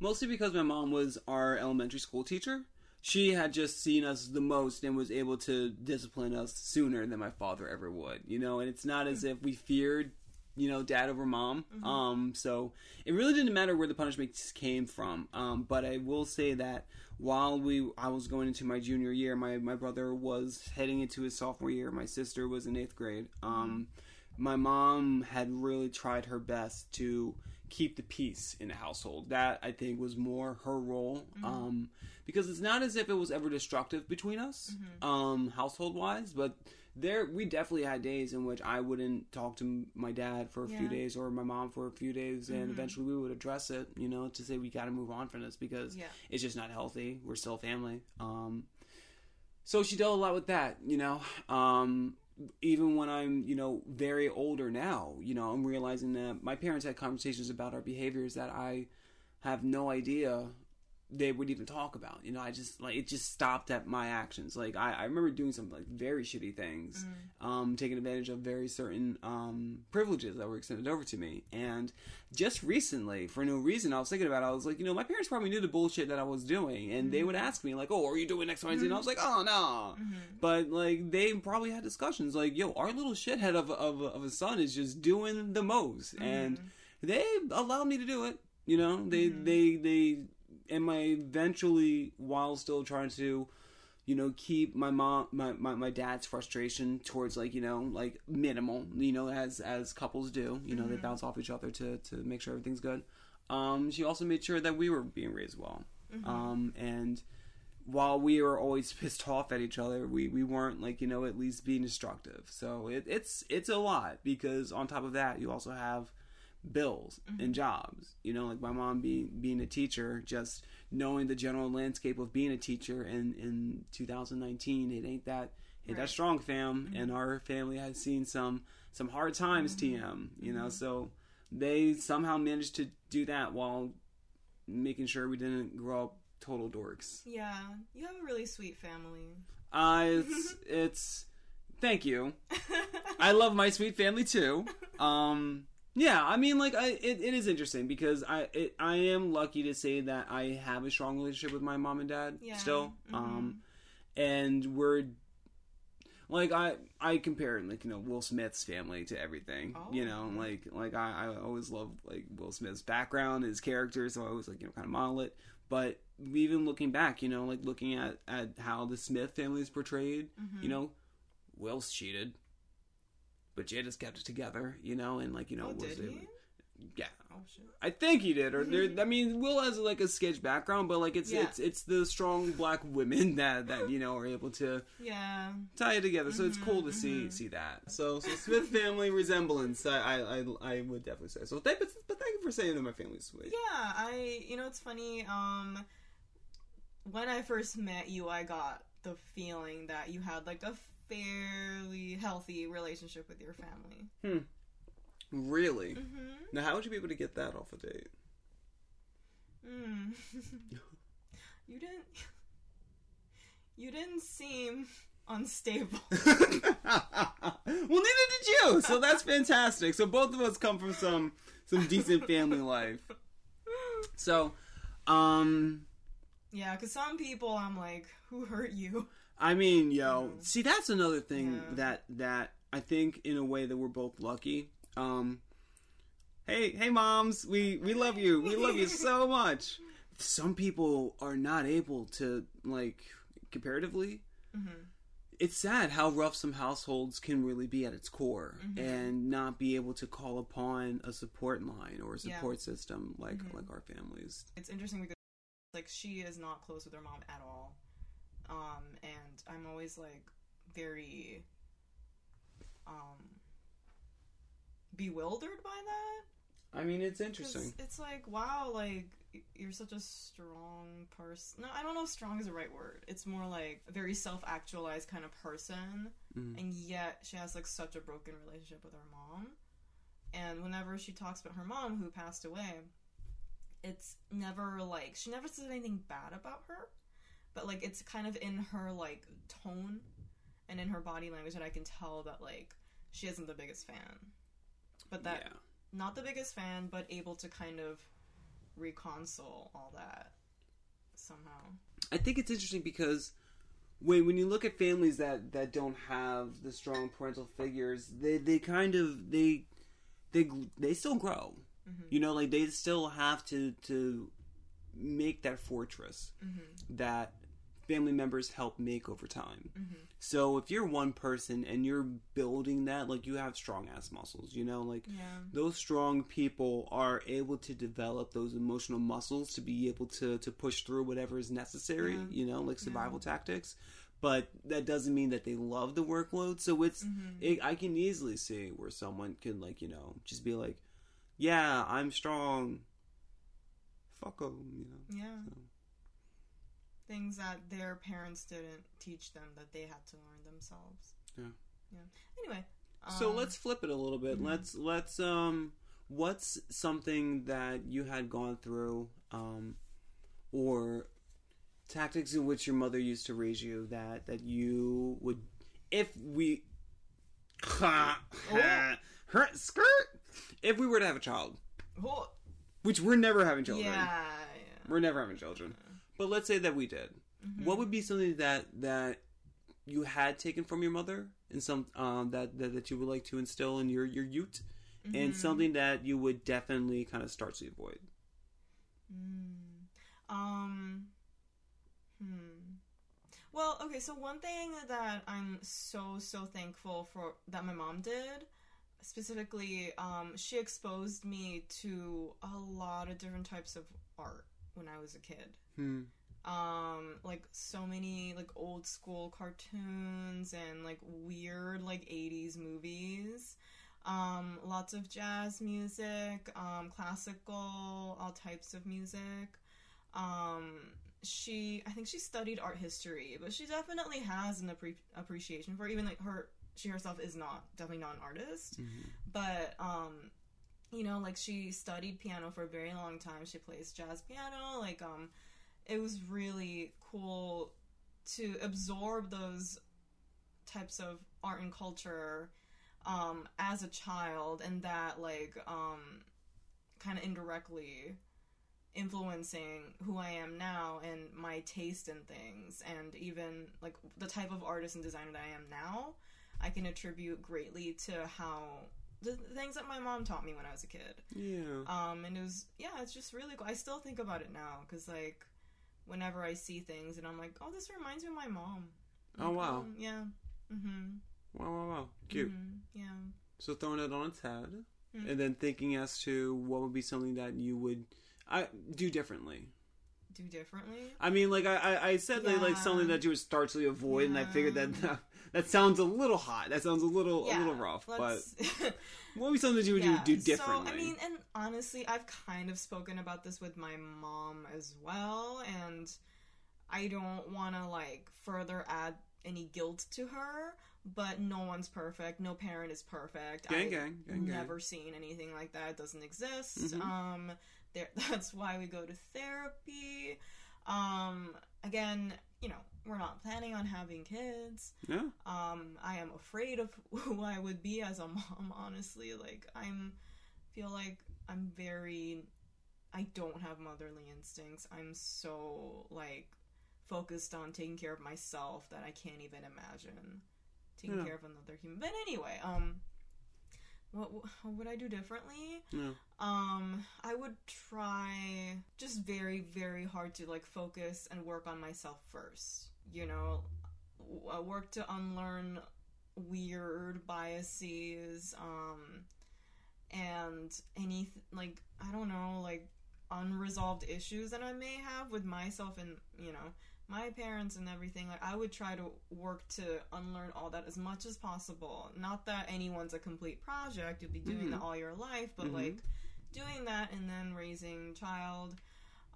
Speaker 1: mostly because my mom was our elementary school teacher. She had just seen us the most and was able to discipline us sooner than my father ever would, you know. And it's not as if we feared you know, dad over mom. Mm-hmm. Um, so it really didn't matter where the punishments came from. Um, but I will say that while we I was going into my junior year, my my brother was heading into his sophomore year. My sister was in eighth grade. Um, my mom had really tried her best to keep the peace in the household. That I think was more her role. Mm-hmm. Um, because it's not as if it was ever destructive between us, mm-hmm. um, household wise, but there we definitely had days in which I wouldn't talk to my dad for a yeah. few days or my mom for a few days, and mm-hmm. eventually we would address it, you know, to say we got to move on from this because yeah. it's just not healthy. We're still family. Um, so she dealt a lot with that, you know. Um, even when I'm, you know, very older now, you know, I'm realizing that my parents had conversations about our behaviors that I have no idea they would even talk about. You know, I just like it just stopped at my actions. Like I, I remember doing some like very shitty things, mm. um, taking advantage of very certain um, privileges that were extended over to me. And just recently, for no reason, I was thinking about. it. I was like, you know, my parents probably knew the bullshit that I was doing, and mm. they would ask me like, "Oh, are you doing X, Y, and Z?" And I was like, "Oh no," mm-hmm. but like they probably had discussions like, "Yo, our little shithead of of, of a son is just doing the most," mm-hmm. and they allowed me to do it. You know, they mm-hmm. they they am I eventually, while still trying to, you know, keep my mom, my, my, my dad's frustration towards like, you know, like minimal, you know, as, as couples do, you know, mm-hmm. they bounce off each other to, to make sure everything's good. Um, she also made sure that we were being raised well. Mm-hmm. Um, and while we were always pissed off at each other, we, we weren't like, you know, at least being destructive. So it, it's, it's a lot because on top of that, you also have, bills mm-hmm. and jobs. You know, like my mom being being a teacher, just knowing the general landscape of being a teacher in in 2019, it ain't that ain't right. that strong, fam. Mm-hmm. And our family has seen some some hard times, mm-hmm. TM. You know, mm-hmm. so they somehow managed to do that while making sure we didn't grow up total dorks.
Speaker 2: Yeah, you have a really sweet family.
Speaker 1: Uh, it's, it's thank you. I love my sweet family too. Um, yeah, I mean, like, I it, it is interesting because I it, I am lucky to say that I have a strong relationship with my mom and dad yeah. still, mm-hmm. um, and we're like I I compare like you know Will Smith's family to everything, oh. you know, like like I, I always love like Will Smith's background, his character, so I always like you know kind of model it. But even looking back, you know, like looking at at how the Smith family is portrayed, mm-hmm. you know, Will's cheated but Jada's kept it together, you know, and like you know,
Speaker 2: oh, was
Speaker 1: it? Yeah,
Speaker 2: oh, shit.
Speaker 1: I think he did. Or there, I mean, Will has like a sketch background, but like it's yeah. it's it's the strong black women that that you know are able to
Speaker 2: yeah
Speaker 1: tie it together. So mm-hmm, it's cool to mm-hmm. see see that. So so Smith family resemblance, I, I I would definitely say. So thank but, but thank you for saying that my family's sweet.
Speaker 2: Yeah, I you know it's funny. Um, when I first met you, I got the feeling that you had like a fairly healthy relationship with your family.
Speaker 1: Hmm. Really? Mm-hmm. Now, how would you be able to get that off a date?
Speaker 2: Hmm. you didn't. You didn't seem unstable.
Speaker 1: well, neither did you. So that's fantastic. So both of us come from some some decent family life. So, um,
Speaker 2: yeah, because some people, I'm like, who hurt you?
Speaker 1: I mean, yo, mm. see that's another thing yeah. that that I think in a way that we're both lucky. Um, hey, hey, moms, we we love you. We love you so much. Some people are not able to like comparatively. Mm-hmm. It's sad how rough some households can really be at its core, mm-hmm. and not be able to call upon a support line or a support yeah. system like mm-hmm. like our families.
Speaker 2: It's interesting because like she is not close with her mom at all um, and I'm always like very um, bewildered by that.
Speaker 1: I mean, it's interesting.
Speaker 2: It's like wow, like you're such a strong person. No, I don't know if strong is the right word. It's more like a very self-actualized kind of person, mm. and yet she has like such a broken relationship with her mom. And whenever she talks about her mom who passed away, it's never like she never says anything bad about her but like it's kind of in her like tone and in her body language that I can tell that like she isn't the biggest fan. But that
Speaker 1: yeah.
Speaker 2: not the biggest fan, but able to kind of reconsole all that somehow.
Speaker 1: I think it's interesting because when when you look at families that that don't have the strong parental figures, they they kind of they they they still grow. Mm-hmm. You know, like they still have to to make that fortress mm-hmm. that family members help make over time. Mm-hmm. So if you're one person and you're building that, like you have strong ass muscles, you know, like
Speaker 2: Yeah.
Speaker 1: those strong people are able to develop those emotional muscles to be able to to push through whatever is necessary,
Speaker 2: Yeah.
Speaker 1: you know, like survival tactics. But that doesn't mean that they love the workload. So it's mm-hmm. it, I can easily see where someone can like you know just be like, yeah, I'm strong. Fuck them, you know.
Speaker 2: Yeah.
Speaker 1: So.
Speaker 2: Things that their parents didn't teach them that they had to learn themselves.
Speaker 1: Yeah.
Speaker 2: Yeah. Anyway.
Speaker 1: So
Speaker 2: um,
Speaker 1: let's flip it a little bit. Let's let's um what's something that you had gone through um or tactics in which your mother used to raise you that that you would if we her skirt if we were to have a child,
Speaker 2: Oh,
Speaker 1: which we're never having children.
Speaker 2: yeah, yeah.
Speaker 1: We're never having children. But let's say that we did.
Speaker 2: Mm-hmm.
Speaker 1: What would be something that that you had taken from your mother and some um, that, that that you would like to instill in your your youth,
Speaker 2: Mm-hmm.
Speaker 1: and something that you would definitely kind of start to avoid?
Speaker 2: Mm. Um. Hmm. Well, okay. So one thing that I'm so so thankful for that my mom did, specifically, um, she exposed me to a lot of different types of art when I was a kid.
Speaker 1: Hmm.
Speaker 2: um like so many like old school cartoons and like weird like 80s movies um lots of jazz music um classical all types of music um she i think she studied art history but she definitely has an appre- appreciation for it, even like her she herself is not definitely not an artist but um you know like she studied piano for a very long time. She plays jazz piano like um it was really cool to absorb those types of art and culture um as a child and that like um kind of indirectly influencing who I am now and my taste in things. And even like the type of artist and designer that I am now I can attribute greatly to how the things that my mom taught me when I was a kid
Speaker 1: Yeah.
Speaker 2: um and it was yeah it's just really cool i still think about it now because like whenever i see things and i'm like oh this reminds me of my mom
Speaker 1: Oh,
Speaker 2: Like,
Speaker 1: wow.
Speaker 2: um, yeah mm-hmm
Speaker 1: Wow, wow, wow. Cute.
Speaker 2: Mhm. yeah
Speaker 1: So throwing it on its head,
Speaker 2: Mhm.
Speaker 1: and then thinking as to what would be something that you would I do differently.
Speaker 2: do differently
Speaker 1: I mean, like I, I, I said that like
Speaker 2: Yeah.
Speaker 1: something that you would start to avoid, and I figured that
Speaker 2: Yeah.
Speaker 1: That sounds a little hot. That sounds a little a little rough. But what would be something that you would
Speaker 2: yeah,
Speaker 1: do, do differently?
Speaker 2: so i mean and honestly i've kind of spoken about this with my mom as well and i don't want to like further add any guilt to her but no one's perfect no parent is perfect
Speaker 1: gang,
Speaker 2: I-
Speaker 1: gang, gang, gang.
Speaker 2: never seen anything like that. It doesn't exist.
Speaker 1: Mhm.
Speaker 2: Um, there. That's why we go to therapy. Um, again, you know, we're not planning on having kids.
Speaker 1: Yeah.
Speaker 2: Um, I am afraid of who I would be as a mom. Honestly, like I'm feel like I'm very. I don't have motherly instincts. I'm so like focused on taking care of myself that I can't even imagine taking
Speaker 1: Yeah.
Speaker 2: care of another human. But anyway, um, what, what would I do differently?
Speaker 1: Yeah.
Speaker 2: Um, I would try just very, very hard to like focus and work on myself first. You know, work to unlearn weird biases, um, and any like I don't know, like unresolved issues that I may have with myself and you know my parents and everything. Like I would try to work to unlearn all that as much as possible. Not that anyone's a complete project; you'll be doing
Speaker 1: Mhm.
Speaker 2: that all your life, but
Speaker 1: Mhm.
Speaker 2: like doing that and then raising child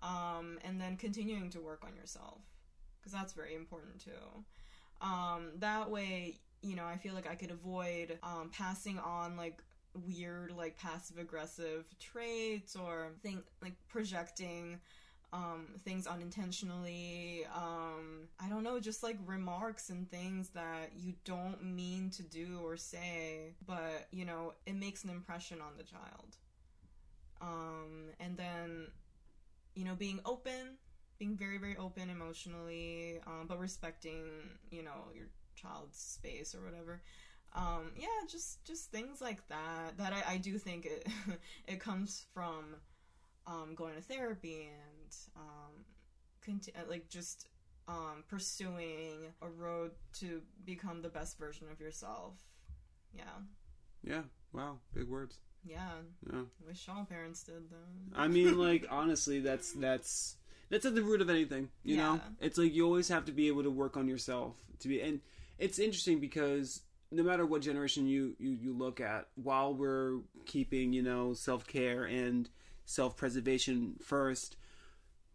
Speaker 2: um, and then continuing to work on yourself because that's very important too um, that way you know i feel like i could avoid um, passing on like weird like passive aggressive traits or think like projecting um, things unintentionally um, I don't know, just like remarks and things that you don't mean to do or say, but you know, it makes an impression on the child. Um, and then, you know, being open, being very, very open emotionally, um, but respecting, you know, your child's space or whatever. Um, yeah, just just things like that. That I, I do think it it comes from um, going to therapy and um, conti- like just um, pursuing a road to become the best version of yourself. Yeah.
Speaker 1: Yeah. Wow. Big words.
Speaker 2: Yeah.
Speaker 1: Yeah.
Speaker 2: I wish all parents did though.
Speaker 1: I mean, like honestly, that's that's that's at the root of anything. You know, it's like you always have to be able to work on yourself to be. And it's interesting because no matter what generation you you you look at, while we're keeping you know self care and self preservation first.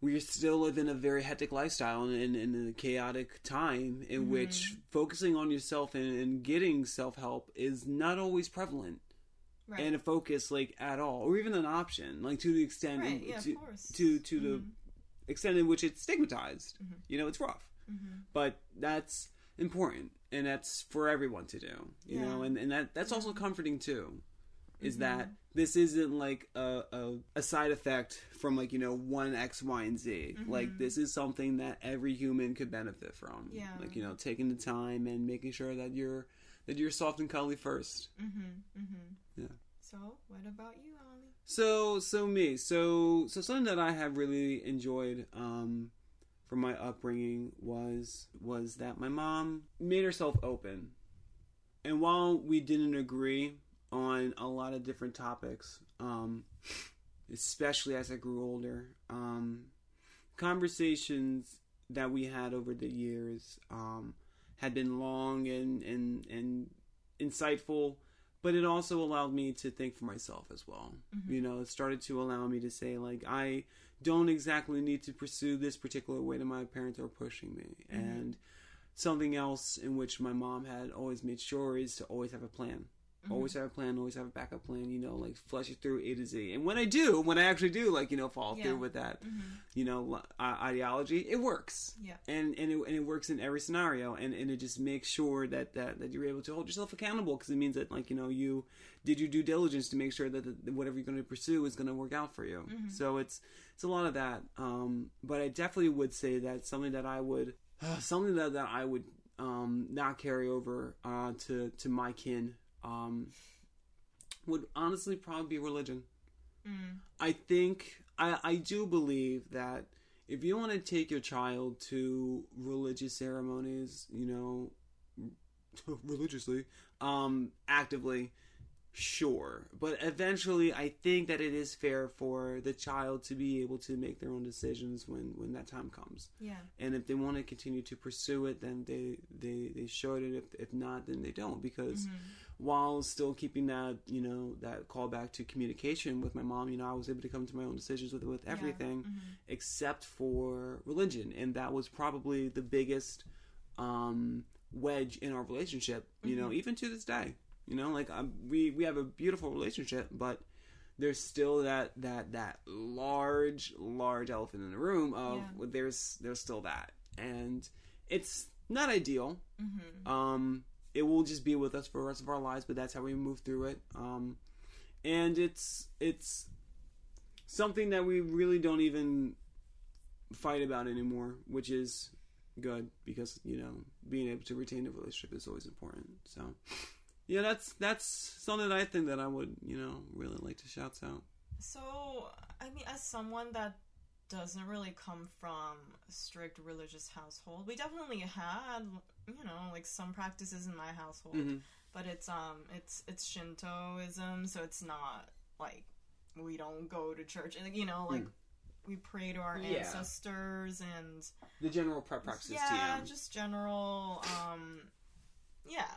Speaker 1: We still live in a very hectic lifestyle and in a chaotic time in mm-hmm. which focusing on yourself and, and getting self help is not always prevalent
Speaker 2: Right.
Speaker 1: and a focus like at all, or even an option, like to the extent
Speaker 2: Right,
Speaker 1: in-
Speaker 2: yeah, of
Speaker 1: to, to to the mm-hmm. extent in which it's stigmatized. Mm-hmm. You know, it's rough,
Speaker 2: Mm-hmm.
Speaker 1: but that's important, and that's for everyone to do. You
Speaker 2: Yeah.
Speaker 1: know, and and that that's also comforting too. Is
Speaker 2: Mm-hmm.
Speaker 1: that this isn't like a, a a side effect from like you know one X Y and Z. Like this is something that every human could benefit from.
Speaker 2: Mm-hmm. Yeah.
Speaker 1: Like you know, taking the time and making sure that you're that you're soft and cuddly first.
Speaker 2: Mm-hmm. Mm-hmm.
Speaker 1: Yeah.
Speaker 2: So, what about you, Ollie?
Speaker 1: So so me so so something that I have really enjoyed um, from my upbringing was was that my mom made herself open, and while we didn't agree on a lot of different topics, um, especially as I grew older, um, conversations that we had over the years um, had been long and and and insightful but it also allowed me to think for myself as well. You know, it started to allow me to say like I don't exactly need to pursue this particular way that my parents are pushing me. And something else in which my mom had always made sure is to always have a plan. Always have a plan, always have a backup plan, you know, like flush it through A to Z. And when I do, when I actually do, like, you know, follow
Speaker 2: Yeah.
Speaker 1: through with that, you know, ideology, it works.
Speaker 2: Yeah.
Speaker 1: and and it, and it works in every scenario. And, and it just makes sure that, that that you're able to hold yourself accountable because it means that like you know you did your due diligence to make sure that the, whatever you're going to pursue is going to work out for you. So it's it's a lot of that. Um, but i definitely would say that something that i would something that, that i would um, not carry over uh, to to my kin um, would honestly probably be religion
Speaker 2: Mm.
Speaker 1: I think I, I do believe that if you want to take your child to religious ceremonies, you know, religiously, um, actively, sure. But eventually, I think that it is fair for the child to be able to make their own decisions when when that time comes.
Speaker 2: Yeah.
Speaker 1: And if they want to continue to pursue it, then they they they should. And if if not, then they don't. Because while still keeping that you know that callback to communication with my mom, you know, I was able to come to my own decisions with with everything except for religion, and that was probably the biggest um, wedge in our relationship. You know, even to this day. You know, like um, we we have a beautiful relationship, but there's still that that that large large elephant in the room of
Speaker 2: Yeah.
Speaker 1: there's there's still that and it's not ideal
Speaker 2: Mm-hmm.
Speaker 1: um it will just be with us for the rest of our lives but that's how we move through it. Um and it's it's something that we really don't even fight about anymore which is good because you know being able to retain a relationship is always important. So yeah that's that's something that i think that i would you know really like to shout out.
Speaker 2: So, I mean, as someone that doesn't really come from a strict religious household, we definitely had, you know, like some practices in my household,
Speaker 1: Mhm.
Speaker 2: but it's um, it's it's Shintoism, so it's not like we don't go to church, and you know, like we pray to our
Speaker 1: Hmm. Yeah.
Speaker 2: ancestors and
Speaker 1: the general prep practices
Speaker 2: yeah,
Speaker 1: TM.
Speaker 2: just general, um, yeah.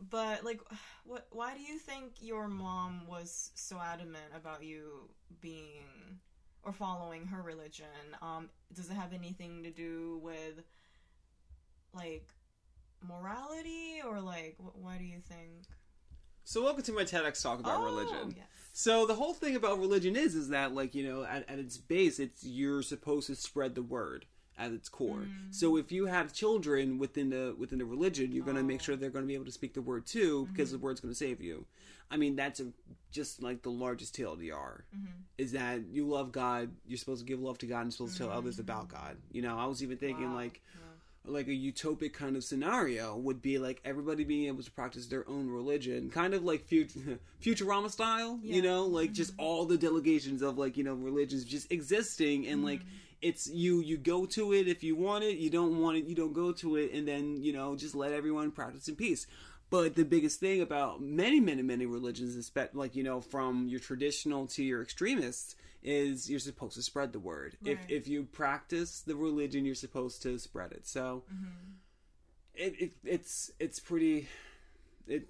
Speaker 2: But like, what? Why do you think your mom was so adamant about you being or following her religion? Um, does it have anything to do with like morality or like wh- why do you think?
Speaker 1: So welcome to my TEDx talk about
Speaker 2: oh,
Speaker 1: religion.
Speaker 2: Yes.
Speaker 1: So the whole thing about religion is is that like you know at, at its base it's you're supposed to spread the word at its core. Mm. So if you have children within the within the religion, you're going to make oh. sure they're going to be able to speak the word too, because the mm-hmm. word's going to save you. I mean, that's a, just like the largest TLDR mm-hmm. is that you love God, you're supposed to give love to God, and you're supposed to tell others about mm. God. You know, I was even thinking
Speaker 2: Wow.
Speaker 1: like like a utopic kind of scenario would be like everybody being able to practice their own religion, kind of like Fut- Futurama style, you know, like just mm-hmm. all the delegations of like you know religions just existing and like mm-hmm. it's you you go to it if you want it, you don't want it, you don't go to it, and then you know just let everyone practice in peace. But the biggest thing about many, many, many religions, like you know, from your traditional to your extremists, is you're supposed to spread the word. If
Speaker 2: Right.
Speaker 1: if you practice the religion, you're supposed to spread it. So mm-hmm. it, it it's it's pretty it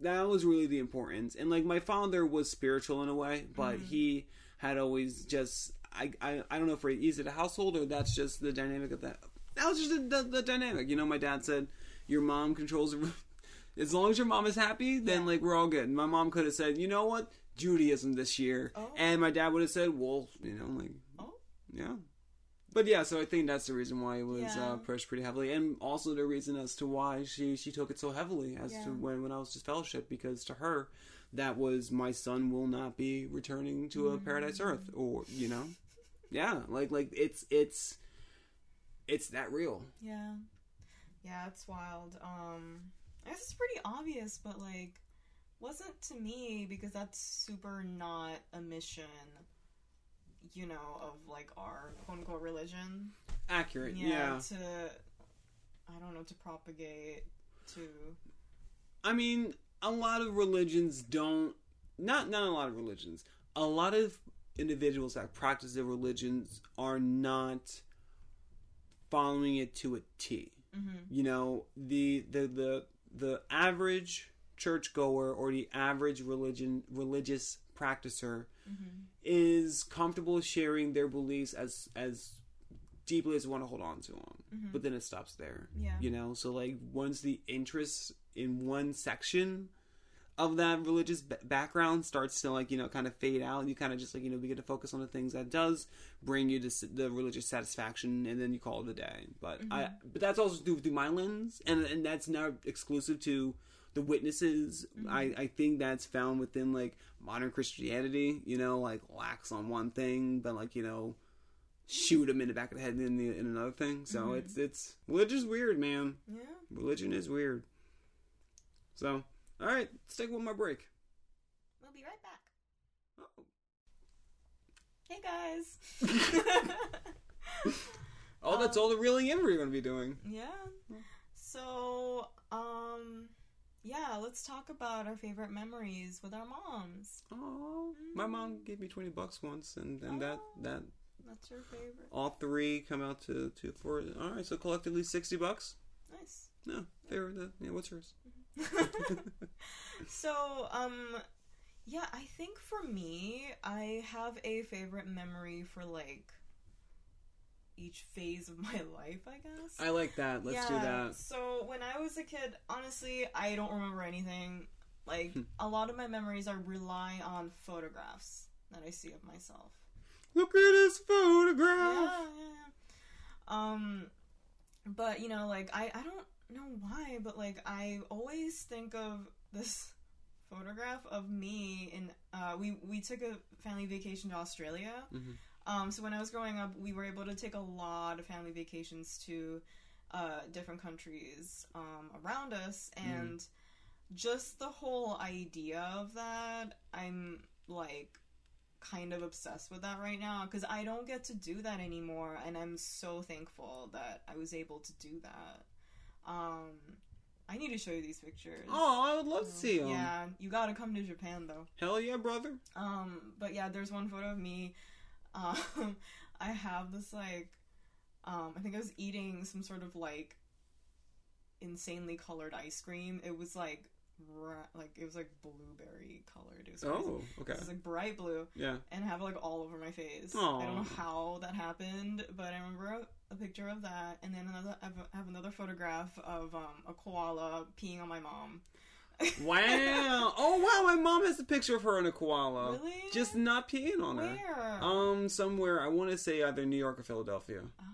Speaker 1: that was really the importance and like my father was spiritual in a way but mm-hmm. he had always just I, I i don't know if he's at a household or that's just the dynamic of that that was just the, the, the dynamic you know my dad said your mom controls as long as your mom is happy then
Speaker 2: Yeah.
Speaker 1: like we're all good my mom could have said you know what judaism this year
Speaker 2: Oh.
Speaker 1: and my dad would have said well you know like
Speaker 2: Oh.
Speaker 1: yeah but yeah, so I think that's the reason why it was
Speaker 2: Yeah.
Speaker 1: uh, pushed pretty heavily, and also the reason as to why she she took it so heavily as
Speaker 2: Yeah.
Speaker 1: to when when I was disfellowshipped, because to her, that was my son will not be returning to a paradise
Speaker 2: Mm-hmm.
Speaker 1: earth, or you know, yeah, like like it's it's it's that real.
Speaker 2: Yeah. Yeah, it's wild. Um I guess it's pretty obvious, but like wasn't to me because that's super not a mission, you know, of like our quote unquote religion.
Speaker 1: Accurate, yeah.
Speaker 2: To I don't know, to propagate to
Speaker 1: I mean, a lot of religions don't. Not not a lot of religions. A lot of individuals that practice their religions are not following it to a T. Mm-hmm. You know, the the the the average churchgoer or the average religion religious practicer mm-hmm. is comfortable sharing their beliefs as as deeply as they want to hold on to them, mm-hmm. but then it stops there.
Speaker 2: Yeah.
Speaker 1: You know, so like once the interest in one section of that religious b- background starts to like you know kind of fade out, you kind of just like you know begin to focus on the things that does bring you to s- the religious satisfaction, and then you call it a day. But I, mm-hmm. but that's also through through my lens, and and that's not exclusive to the witnesses. I mm-hmm. I think that's found within like modern Christianity. You know, like lax on one thing, but like you know shoot him in the back of the head in, the, in another thing. So mm-hmm. it's it's religion's weird, man.
Speaker 2: Yeah.
Speaker 1: Religion is weird. So, all right, let's take one more break.
Speaker 2: We'll be right back.
Speaker 1: Oh.
Speaker 2: Hey guys.
Speaker 1: Oh, that's um, all the reeling in we're going to be doing.
Speaker 2: Yeah. So, um, yeah, let's talk about our favorite memories with our moms.
Speaker 1: Oh, my mom gave me twenty bucks once, and and that
Speaker 2: Oh.
Speaker 1: that
Speaker 2: That's your favorite.
Speaker 1: all three come out to to four. All right, so collectively sixty bucks.
Speaker 2: Nice.
Speaker 1: No, fair. that- Yeah, what's yours?
Speaker 2: so, um, yeah, I think for me, I have a favorite memory for like each phase of my life, I guess.
Speaker 1: I like that. Let's do that.
Speaker 2: So when I was a kid, honestly, I don't remember anything. Like
Speaker 1: Hmm.
Speaker 2: a lot of my memories are rely on photographs that I see of myself.
Speaker 1: Look at this photograph.
Speaker 2: Yeah, yeah, yeah. Um, but you know, like I, I don't know why, but like I always think of this photograph of me and uh, we we took a family vacation to Australia.
Speaker 1: Mhm.
Speaker 2: Um, so when I was growing up, we were able to take a lot of family vacations to uh, different countries um, around us, and just the whole idea of that, I'm like kind of obsessed with that right now because I don't get to do that anymore, and I'm so thankful that I was able to do that. Um, I need to show you these pictures.
Speaker 1: Oh, I would love to see them.
Speaker 2: Yeah, you gotta come to Japan though.
Speaker 1: Hell yeah, brother.
Speaker 2: Um, but yeah, there's one photo of me. Um, I have this like, um, I think I was eating some sort of like insanely colored ice cream. It was like, like it was like blueberry colored. It was crazy.
Speaker 1: Oh, okay.
Speaker 2: It was like bright blue
Speaker 1: Yeah.
Speaker 2: and have it like all over my face.
Speaker 1: Aw.
Speaker 2: I don't know how that happened, but I remember a, a picture of that, and then another. I have, I have another photograph of um, a koala peeing on my mom.
Speaker 1: Wow. oh wow, my mom has a picture of her and a koala.
Speaker 2: Really?
Speaker 1: Just not peeing on her. Um, somewhere I want to say either New York or Philadelphia.
Speaker 2: oh.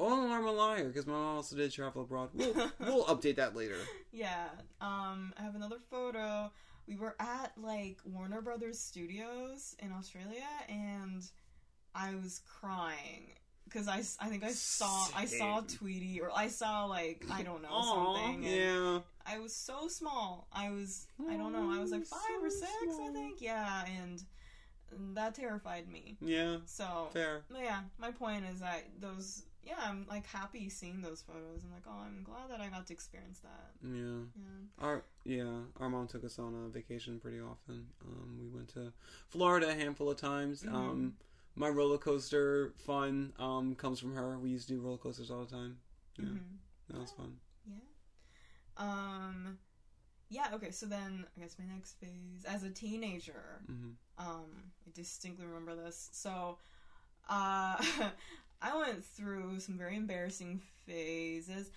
Speaker 1: Oh, I'm a liar because my mom also did travel abroad. We'll we'll update that later.
Speaker 2: Yeah. Um, I have another photo. We were at like Warner Brothers Studios in Australia, and I was crying because I, I think I saw I saw Tweety or I saw like I don't know
Speaker 1: Aw,
Speaker 2: something.
Speaker 1: yeah.
Speaker 2: I was so small. I was I don't know. I was like five or
Speaker 1: so
Speaker 2: six, I think. Yeah, and that terrified me.
Speaker 1: Yeah.
Speaker 2: So
Speaker 1: Fair.
Speaker 2: but yeah, my point is that those yeah, I'm like happy seeing those photos. I'm like, oh, I'm glad that I got to experience that.
Speaker 1: Yeah.
Speaker 2: Yeah.
Speaker 1: Our yeah, our mom took us on a vacation pretty often. Um, we went to Florida a handful of times.
Speaker 2: Mhm.
Speaker 1: Um, my roller coaster fun um comes from her. We used to do roller coasters all the time. Yeah,
Speaker 2: Mhm.
Speaker 1: that was fun. Yeah.
Speaker 2: Um, yeah. Okay. So then, I guess my next phase as a teenager.
Speaker 1: hmm
Speaker 2: Um, I distinctly remember this. So, uh, I went through some very embarrassing phases.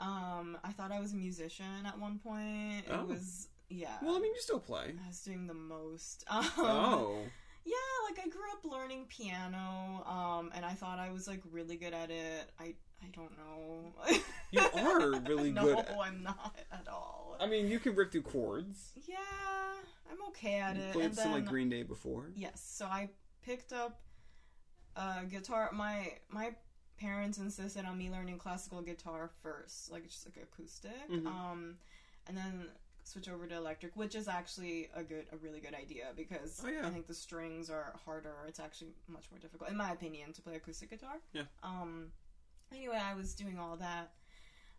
Speaker 2: Um, I thought I was a musician at one point. It
Speaker 1: Oh.
Speaker 2: was yeah.
Speaker 1: Well, I mean, you still play.
Speaker 2: I was doing the most. Um,
Speaker 1: oh,
Speaker 2: Yeah, like I grew up learning piano, um, and I thought I was like really good at it. I I don't know.
Speaker 1: you are really
Speaker 2: no,
Speaker 1: good. At,
Speaker 2: I'm not at all.
Speaker 1: I mean, you can rip through chords.
Speaker 2: yeah, I'm okay at
Speaker 1: You
Speaker 2: it.
Speaker 1: played
Speaker 2: and
Speaker 1: some like Green Day before.
Speaker 2: Yes, so I picked up a guitar. My my parents insisted on me learning classical guitar first, like just like acoustic,
Speaker 1: Mhm.
Speaker 2: um, and then switch over to electric, which is actually a good, a really good idea because
Speaker 1: Oh, yeah.
Speaker 2: I think the strings are harder. It's actually much more difficult, in my opinion, to play acoustic guitar.
Speaker 1: Yeah.
Speaker 2: Um. Anyway, I was doing all that.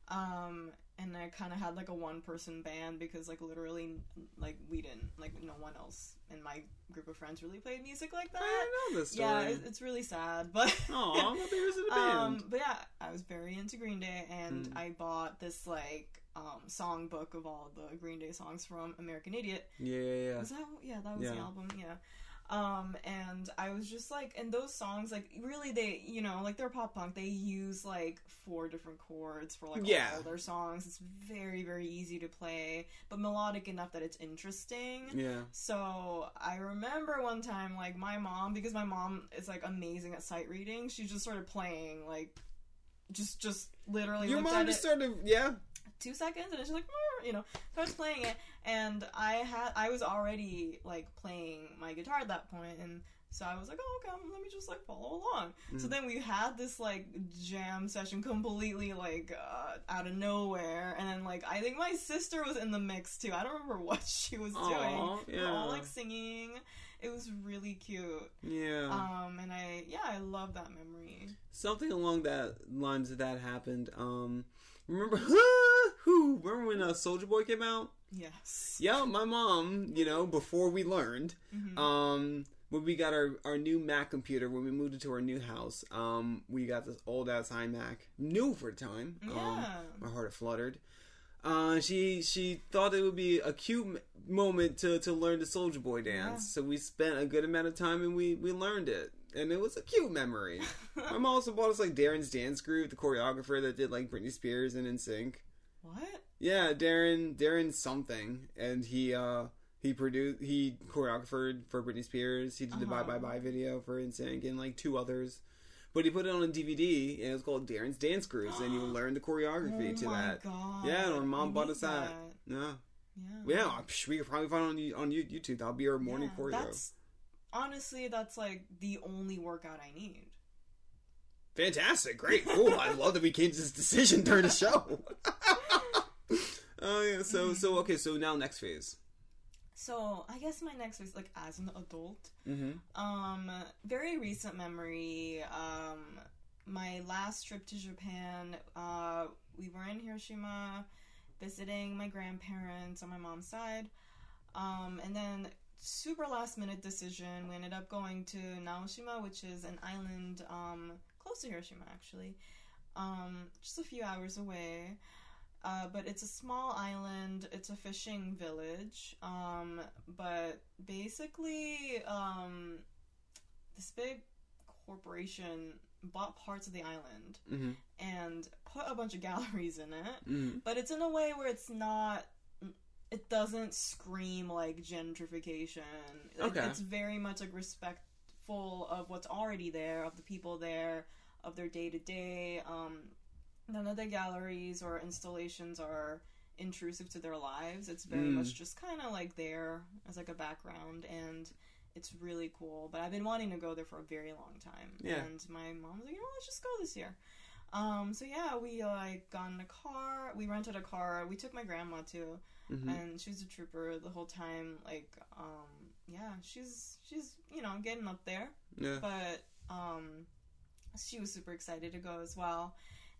Speaker 2: Um, and I kind of had like a one person band because like literally like we didn't like no one else in my group of friends really played music like that.
Speaker 1: didn't know this
Speaker 2: Yeah, it, it's really sad, but
Speaker 1: I they was in a band.
Speaker 2: um, but yeah, I was very into Green Day, and
Speaker 1: Mm.
Speaker 2: I bought this like um song book of all the Green Day songs from American Idiot.
Speaker 1: yeah, yeah, yeah.
Speaker 2: Was that yeah, that was the album, yeah. Um, and I was just like, and those songs, like, really, they, you know, like they're pop punk. They use like four different chords for like
Speaker 1: Yeah.
Speaker 2: all their songs. It's very, very easy to play, but melodic enough that it's interesting.
Speaker 1: Yeah.
Speaker 2: So I remember one time, like my mom, because my mom is like amazing at sight reading. She just started playing, like, just, just literally.
Speaker 1: Your mom just started, yeah.
Speaker 2: Two seconds, and it's just like, you know, starts playing it. And I had, I was already like playing my guitar at that point, and so I was like, oh, okay, let me just like follow along. So
Speaker 1: Mm.
Speaker 2: then we had this like jam session completely like uh, out of nowhere, and then like I think my sister was in the mix too. I don't remember what she was
Speaker 1: Aw,
Speaker 2: doing. We were all like singing. It was really cute.
Speaker 1: Yeah.
Speaker 2: Um, and I yeah, I love that memory.
Speaker 1: Something along that lines of that happened. Um, remember who? Remember when uh, Soulja Boy came out?
Speaker 2: Yes.
Speaker 1: Yeah, my mom. You know, before we learned,
Speaker 2: Mhm.
Speaker 1: um, when we got our our new Mac computer, when we moved into our new house, um, we got this old ass iMac, new for the time. Um,
Speaker 2: Yeah.
Speaker 1: my heart fluttered. Uh, she she thought it would be a cute moment to, to learn the Soulja Boy dance,
Speaker 2: Yeah.
Speaker 1: so we spent a good amount of time and we, we learned it, and it was a cute memory. My mom also bought us like Darrin's Dance Grooves, the choreographer that did like Britney Spears and NSYNC.
Speaker 2: what?
Speaker 1: Yeah, Darrin Darrin something, and he uh he produced he choreographed for Britney Spears. He did the Bye
Speaker 2: Uh-huh.
Speaker 1: Bye Bye video for NSYNC and like two others. But he put it on a DVD and it was called Darrin's Dance Grooves, and you learn the choreography
Speaker 2: oh
Speaker 1: to
Speaker 2: my
Speaker 1: that.
Speaker 2: God.
Speaker 1: Yeah, and my mom
Speaker 2: I
Speaker 1: bought us that. Yeah,
Speaker 2: Yeah.
Speaker 1: yeah. We could probably find it on on YouTube. That'll be our morning
Speaker 2: Yeah,
Speaker 1: choreo.
Speaker 2: That's honestly that's like the only workout I need.
Speaker 1: Fantastic, great, cool. I love that we came to this decision during the show. oh yeah, so so okay, so now next phase.
Speaker 2: So I guess my next is like as an adult.
Speaker 1: Mm-hmm.
Speaker 2: Um, very recent memory. Um, my last trip to Japan. Uh, we were in Hiroshima, visiting my grandparents on my mom's side. Um, and then super last minute decision. We ended up going to Naoshima, which is an island um, close to Hiroshima, actually, um, just a few hours away. Uh, but it's a small island. It's a fishing village. Um, but basically, um, this big corporation bought parts of the island
Speaker 1: Mm-hmm.
Speaker 2: and put a bunch of galleries in it.
Speaker 1: Mm-hmm.
Speaker 2: But it's in a way where it's not. It doesn't scream like gentrification.
Speaker 1: Okay.
Speaker 2: it's very much like respectful of what's already there, of the people there, of their day to day. None of the galleries or installations are intrusive to their lives. It's very
Speaker 1: Mm.
Speaker 2: much just kind of like there as like a background and it's really cool. But I've been wanting to go there for a very long time.
Speaker 1: Yeah.
Speaker 2: And my mom was like, you know, let's just go this year. Um, so yeah, we like got in a car. We rented a car. We took my grandma too,
Speaker 1: Mhm.
Speaker 2: and she was a trooper the whole time. Like, um, yeah, she's she's you know getting up there
Speaker 1: yeah.
Speaker 2: but um she was super excited to go as well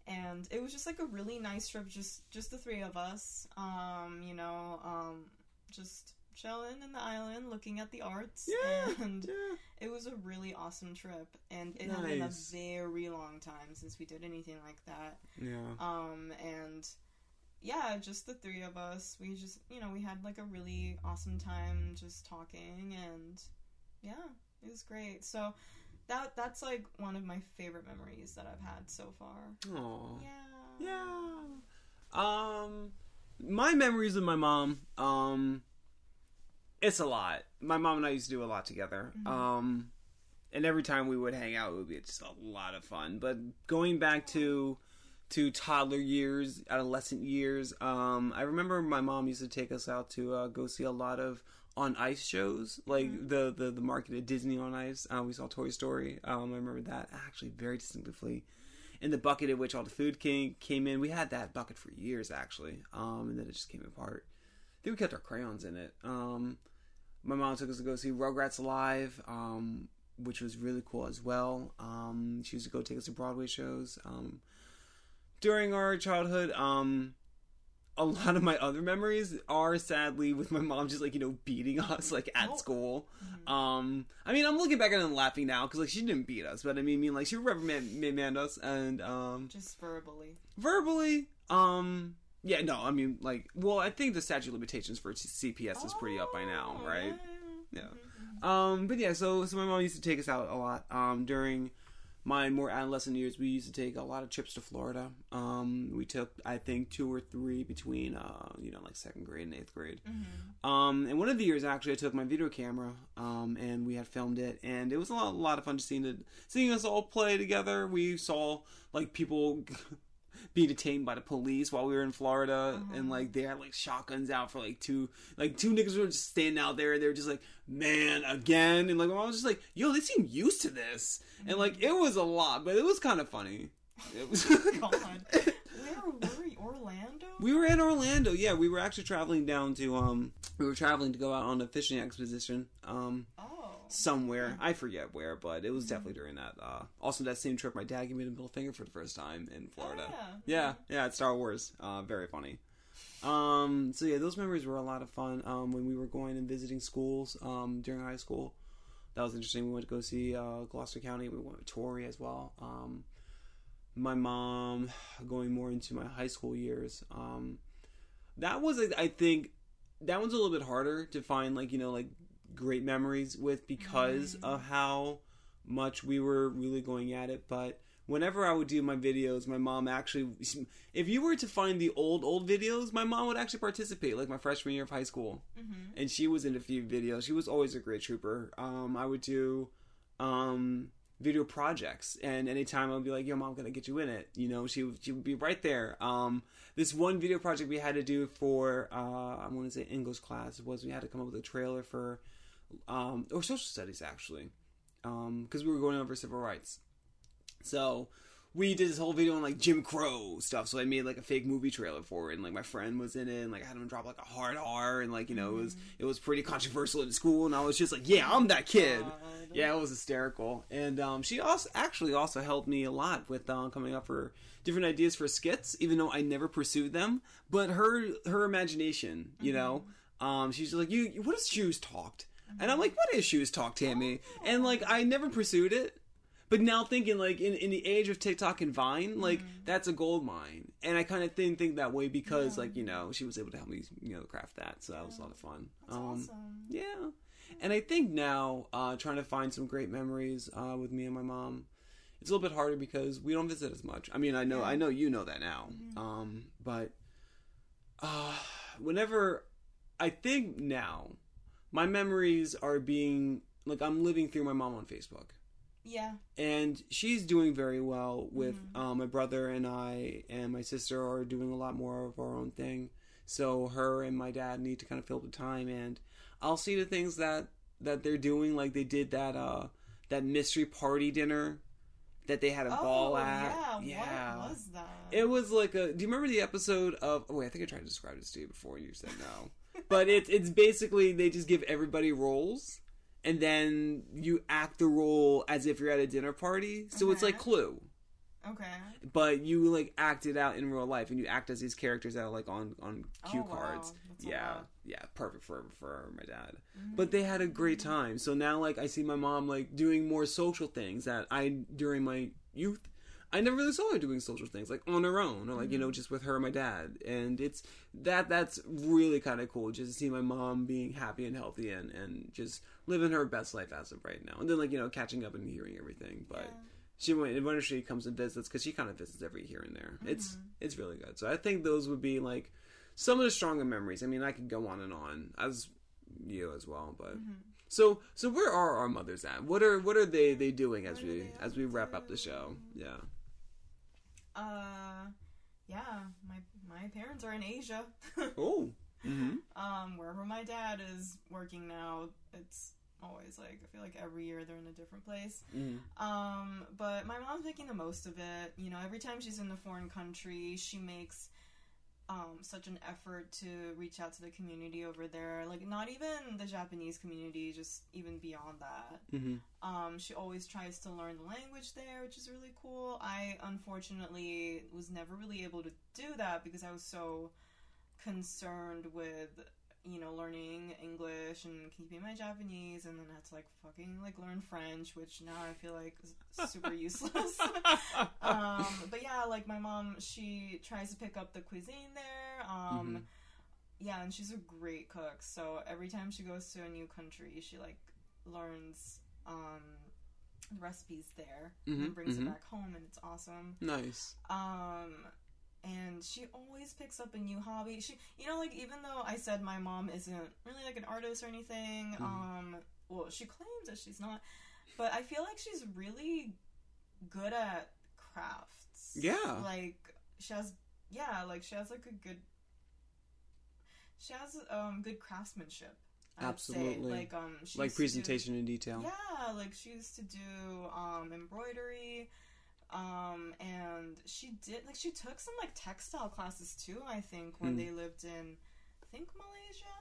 Speaker 2: and it was just like a really nice trip just just the three of us um you know um just chilling in the island looking at the arts
Speaker 1: Yeah,
Speaker 2: and
Speaker 1: yeah.
Speaker 2: it was a really awesome trip and it had been a very long time since we did anything like that
Speaker 1: Yeah.
Speaker 2: um and yeah just the three of us we just you know we had like a really awesome time just talking and yeah it was great so that that's like one of my favorite memories that i've had so far yeah
Speaker 1: Yeah. Um, my memories with my mom. Um, it's a lot. My mom and I used to do a lot together.
Speaker 2: Mhm.
Speaker 1: Um, and every time we would hang out, it would be just a lot of fun. But going back to to toddler years, adolescent years, um, I remember my mom used to take us out to uh, go see a lot of on ice shows, like
Speaker 2: Mhm.
Speaker 1: the, the the market at Disney on Ice. Uh, we saw Toy Story. Um, I remember that actually very distinctively. And the bucket in which all the food came came in, we had that bucket for years actually, um, and then it just came apart. I think we kept our crayons in it. Um, my mom took us to go see Rugrats Live, um, which was really cool as well. Um, she used to go take us to Broadway shows. During our childhood, um, a lot of my other memories are sadly with my mom just like you know beating us like at
Speaker 2: Oh.
Speaker 1: school.
Speaker 2: Mhm.
Speaker 1: Um, I mean, I'm looking back at it and laughing now because like she didn't beat us, but I mean, I mean like she reprimanded reprimand us and um
Speaker 2: just verbally
Speaker 1: verbally. Um, yeah, no, I mean like, well, I think the statute of limitations for CPS is pretty up by now,
Speaker 2: Oh,
Speaker 1: right?
Speaker 2: yeah,
Speaker 1: Yeah.
Speaker 2: Mhm.
Speaker 1: Um, but yeah, so so my mom used to take us out a lot. Um, during my more adolescent years, we used to take a lot of trips to Florida. Um, we took I think two or three between uh, you know, like second grade and eighth grade.
Speaker 2: Mhm.
Speaker 1: Um, and one of the years actually, I took my video camera, um, and we had filmed it, and it was a lot, a lot of fun just seeing it, seeing us all play together. We saw like people being detained by the police while we were in Florida,
Speaker 2: Uh-huh.
Speaker 1: and like they had like shotguns out for like two, like two niggas were just standing out there, and they were just like, "Man, again," and like mom was just like, "Yo, they seem used to this," and like it was a lot, but it was kind of funny. It was.
Speaker 2: God. where were you orlando
Speaker 1: We were in Orlando. Yeah, we were actually traveling down to um we were traveling to go out on a fishing expedition um
Speaker 2: oh
Speaker 1: somewhere. I forget where, but it was definitely during that. Uh also that same trip my dad gave me the middle finger for the first time in Florida.
Speaker 2: Oh,
Speaker 1: Yeah, yeah, it's Star Wars. Uh very funny. Um so yeah, those memories were a lot of fun um when we were going and visiting schools um during high school. That was interesting. We went to go see uh Gloucester County. We went with Tori as well. Um my mom going more into my high school years. Um, that was, I think, that one's a little bit harder to find, like you know, like great memories with because
Speaker 2: Mm.
Speaker 1: of how much we were really going at it. But whenever I would do my videos, my mom actually, if you were to find the old old videos, my mom would actually participate, like my freshman year of high school
Speaker 2: Mhm.
Speaker 1: and she was in a few videos. She was always a great trooper. Um, I would do um, video projects, and anytime I would be like, "Yo, mom, I'm gonna get you in it," you know, she would, she would be right there. Um, this one video project we had to do for uh, I want to say English class was we had to come up with a trailer for um, or social studies actually, because we were going over civil rights. So we did this whole video on like Jim Crow stuff. So I made like a fake movie trailer for it, and like my friend was in it, and like I had him drop like a hard R, and like you know it was it was pretty controversial in school, and I was just like, yeah, I'm that kid.
Speaker 2: God.
Speaker 1: Yeah, it was hysterical, and um, she also actually also helped me a lot with um, coming up for different ideas for skits, even though I never pursued them. But her her imagination, you know, um, she's like, you, you- what if shoes talked? And I'm like, what is shoes talk, Tammy? And like, I never pursued it. But now thinking like in, in the age of TikTok and Vine, like that's a gold mine, and I kind of didn't think that way because
Speaker 2: Yeah.
Speaker 1: like you know she was able to help me you know craft that, so that was a lot of fun.
Speaker 2: That's
Speaker 1: um,
Speaker 2: awesome.
Speaker 1: yeah, and I think now uh, trying to find some great memories uh, with me and my mom, it's a little bit harder because we don't visit as much. I mean, I know
Speaker 2: Yeah.
Speaker 1: I know you know that now,
Speaker 2: Mhm.
Speaker 1: um, but uh, whenever I think now, my memories are being like I'm living through my mom on Facebook.
Speaker 2: Yeah.
Speaker 1: and she's doing very well with
Speaker 2: Mhm.
Speaker 1: um, my brother and I and my sister are doing a lot more of our own thing. So her and my dad need to kind of fill the time, and I'll see the things that that they're doing, like they did that uh that mystery party dinner that they had a
Speaker 2: oh,
Speaker 1: ball at.
Speaker 2: yeah. What was that?
Speaker 1: It was like a. Do you remember the episode of? Oh wait, I think I tried to describe this to you before, and you said no. But it's it's basically they just give everybody roles, and then you act the role as if you're at a dinner party. So it's like Clue,
Speaker 2: okay.
Speaker 1: but you like act it out in real life, and you act as these characters that are like on on cue
Speaker 2: oh,
Speaker 1: cards.
Speaker 2: A
Speaker 1: Yeah, yeah, perfect for for my dad.
Speaker 2: Mhm.
Speaker 1: But they had a great time. So now, like, I see my mom like doing more social things that I during my youth. I never really saw her doing social things like on her own or like you know just with her and my dad and it's that that's really kind of cool just to see my mom being happy and healthy and and just living her best life as of right now and then like you know catching up and hearing everything but
Speaker 2: Yeah.
Speaker 1: she when when she comes and visits because she kind of visits every here and there it's it's really good so I think those would be like some of the stronger memories I mean I could go on and on as you as well but
Speaker 2: Mm-hmm.
Speaker 1: so so where are our mothers at? What are what are they they doing as we as we wrap up the show? Yeah.
Speaker 2: Uh, yeah. My my parents are in Asia.
Speaker 1: Oh. Mm-hmm.
Speaker 2: um, wherever my dad is working now, it's always like I feel like every year they're in a different place.
Speaker 1: Mm-hmm.
Speaker 2: Um, but my mom's making the most of it. You know, every time she's in a foreign country, she makes um, such an effort to reach out to the community over there. Like, not even the Japanese community, just even beyond that.
Speaker 1: Mm-hmm.
Speaker 2: Um, she always tries to learn the language there, which is really cool. I unfortunately was never really able to do that because I was so concerned with you know learning English and keeping my Japanese, and then I had to like fucking like learn French, which now I feel like is super useless. um, but yeah, like my mom, she tries to pick up the cuisine there. Um,
Speaker 1: Mhm.
Speaker 2: Yeah, and she's a great cook. So every time she goes to a new country, she like learns um, recipes there
Speaker 1: Mhm,
Speaker 2: and brings
Speaker 1: mhm.
Speaker 2: it back home, and it's awesome.
Speaker 1: nice.
Speaker 2: Um, and she always picks up a new hobby. She, you know, like even though I said my mom isn't really like an artist or anything,
Speaker 1: Mhm.
Speaker 2: um, well, she claims that she's not, but I feel like she's really good at crafts.
Speaker 1: Yeah.
Speaker 2: like she has, yeah, like she has like a good, she has um good craftsmanship. I.
Speaker 1: Absolutely.
Speaker 2: like um,
Speaker 1: Like
Speaker 2: to do-
Speaker 1: presentation in detail.
Speaker 2: yeah, like she used to do um, embroidery, um, and she did like she took some like textile classes too. I think when
Speaker 1: Hmm.
Speaker 2: they lived in, I think Malaysia,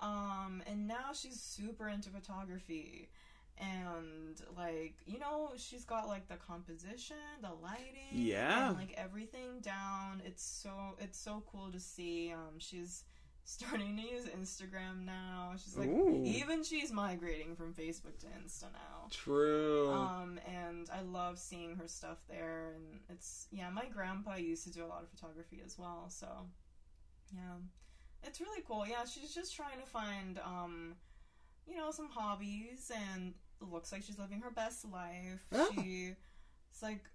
Speaker 2: um, and now she's super into photography. And like you know, she's got like the composition, the lighting,
Speaker 1: Yeah.
Speaker 2: and like everything down. It's so it's so cool to see. Um, she's starting to use Instagram now. She's like
Speaker 1: Ooh.
Speaker 2: even she's migrating from Facebook to Insta now.
Speaker 1: True.
Speaker 2: Um, and I love seeing her stuff there. And it's, yeah, my grandpa used to do a lot of photography as well. So, yeah, it's really cool. Yeah, she's just trying to find, um, you know, some hobbies and it looks like she's living her best life.
Speaker 1: Oh.
Speaker 2: She, it's like,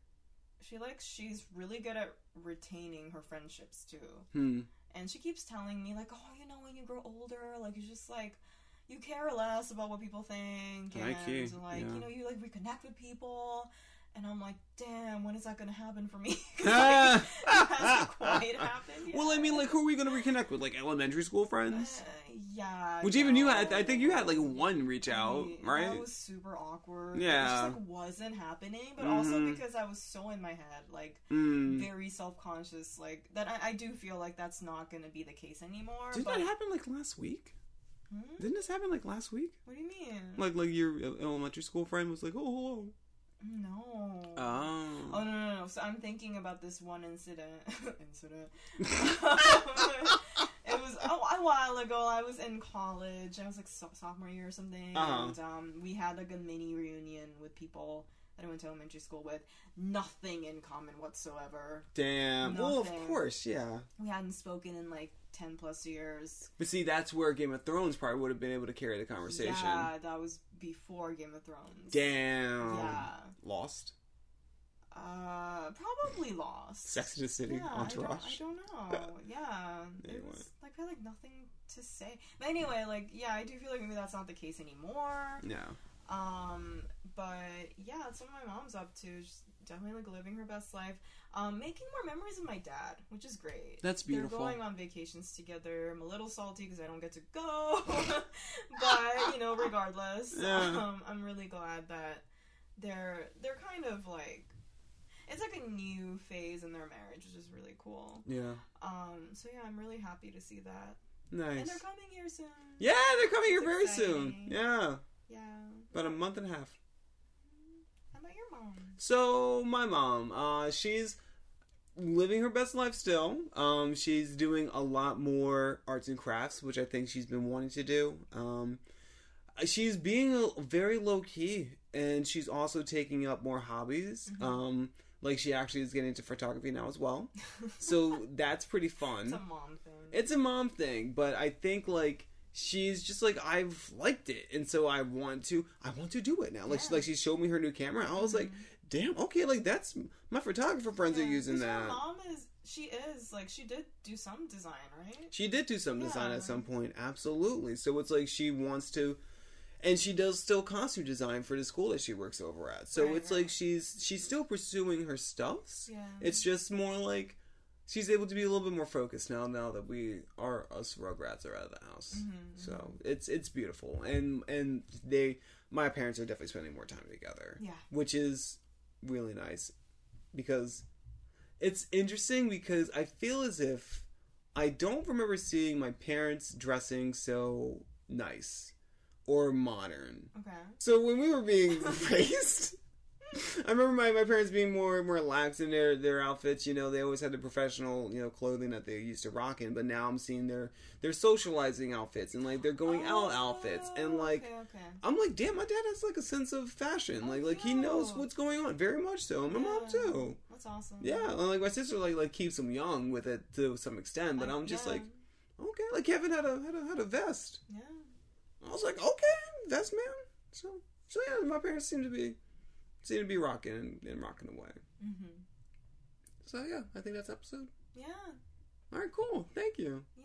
Speaker 2: she likes, she's really good at retaining her friendships too
Speaker 1: hmm.
Speaker 2: And she keeps telling me like oh you know when you grow older like you just like you care less about what people think and
Speaker 1: Like yeah.
Speaker 2: you know you like reconnect with people and i'm like damn when is that gonna happen for me? like, quite happened yet.
Speaker 1: Well, I mean, like, who are we going to reconnect with? Like elementary school friends?
Speaker 2: Uh, yeah
Speaker 1: Which even you had. I think you had like one reach out, right?
Speaker 2: That was super awkward.
Speaker 1: Yeah.
Speaker 2: It just like wasn't happening, but also
Speaker 1: Mhm.
Speaker 2: because I was so in my head, like
Speaker 1: Mm.
Speaker 2: very self conscious, like that. I, I do feel like that's not going to be the case anymore.
Speaker 1: Didn't
Speaker 2: but
Speaker 1: that happen like last week?
Speaker 2: Hmm?
Speaker 1: Didn't this happen like last week?
Speaker 2: What do you mean?
Speaker 1: Like, like your elementary school friend was like, "Oh, hello."
Speaker 2: No.
Speaker 1: Oh.
Speaker 2: Oh no, no, no! So I'm thinking about this one incident. incident. it was a, a while ago. I was in college. I was like so- sophomore year or something,
Speaker 1: Uh-huh.
Speaker 2: and um, we had like a mini reunion with people that I went to elementary school with. Nothing in common whatsoever.
Speaker 1: Damn. Well, of course, yeah.
Speaker 2: We hadn't spoken in like ten plus years.
Speaker 1: But see, that's where Game of Thrones probably would have been able to carry the conversation.
Speaker 2: Yeah, that was before Game of Thrones.
Speaker 1: Damn.
Speaker 2: Yeah.
Speaker 1: Lost.
Speaker 2: Uh, probably lost.
Speaker 1: Sex in the City.
Speaker 2: Yeah, I don't,
Speaker 1: Entourage.
Speaker 2: I don't know. Yeah, it
Speaker 1: Anyway.
Speaker 2: was like I had like nothing to say. But anyway, like yeah, I do feel like maybe that's not the case anymore.
Speaker 1: No.
Speaker 2: Um, but yeah, that's what my mom's up to. Just definitely like living her best life. Um, making more memories with my dad, which is great.
Speaker 1: That's beautiful.
Speaker 2: They're going on vacations together. I'm a little salty because I don't get to go, but you know, regardless,
Speaker 1: Yeah.
Speaker 2: um, I'm really glad that they're they're kind of like it's like a new phase in their marriage, which is really cool.
Speaker 1: Yeah.
Speaker 2: Um, so yeah, I'm really happy to see that, Nice. and they're coming here soon.
Speaker 1: Yeah, they're coming here very soon. Yeah.
Speaker 2: Yeah.
Speaker 1: About a month and a half.
Speaker 2: About your mom?
Speaker 1: So my mom, uh, she's living her best life still. Um, she's doing a lot more arts and crafts, which I think she's been wanting to do. Um, she's being a, very low key, and she's also taking up more hobbies.
Speaker 2: Mm-hmm.
Speaker 1: Um, like she actually is getting into photography now as well. So that's pretty fun.
Speaker 2: It's a mom thing.
Speaker 1: It's a mom thing, but I think like she's just like I've liked it, and so I want to. I want to do it now. Like she,
Speaker 2: Yeah. Mm-hmm.
Speaker 1: like she showed me her new camera. I was like, damn, okay, like that's my photographer friends are using that.
Speaker 2: Mom is she is like she did do some design, right?
Speaker 1: She did do some design
Speaker 2: Yeah.
Speaker 1: at some point, absolutely. So it's like she wants to, and she does still costume design for the school that she works over at. So
Speaker 2: Right,
Speaker 1: it's
Speaker 2: right.
Speaker 1: like she's she's still pursuing her stuffs.
Speaker 2: Yeah.
Speaker 1: It's just more like she's able to be a little bit more focused now. Now that we are us Rugrats are out of the house,
Speaker 2: Mm-hmm,
Speaker 1: so it's it's beautiful, and and they my parents are definitely spending more time together,
Speaker 2: Yeah.
Speaker 1: which is really nice because it's interesting because I feel as if I don't remember seeing my parents dressing so nice or modern.
Speaker 2: Okay.
Speaker 1: So when we were being raised, I remember my, my parents being more more lax in their, their outfits. You know, they always had the professional you know clothing that they used to rock in. But now I'm seeing their their socializing outfits and like they're going out oh, outfits and like.
Speaker 2: Oh, Okay, okay.
Speaker 1: I'm like, damn, my dad has like a sense of fashion. Oh, like, like he knows what's going on. Very much so. And my mom too.
Speaker 2: That's awesome.
Speaker 1: Yeah, and, like my sister like like keeps him young with it to some extent, but
Speaker 2: I-
Speaker 1: I'm just
Speaker 2: yeah.
Speaker 1: like, okay. Like Kevin had a had a had a vest.
Speaker 2: Yeah.
Speaker 1: I was like, okay, vest man. So so yeah, my parents seem to be seem to be rocking and, and rocking away.
Speaker 2: Mm-hmm.
Speaker 1: So yeah, I think that's episode.
Speaker 2: Yeah.
Speaker 1: All right, cool. Thank you.
Speaker 2: Yay.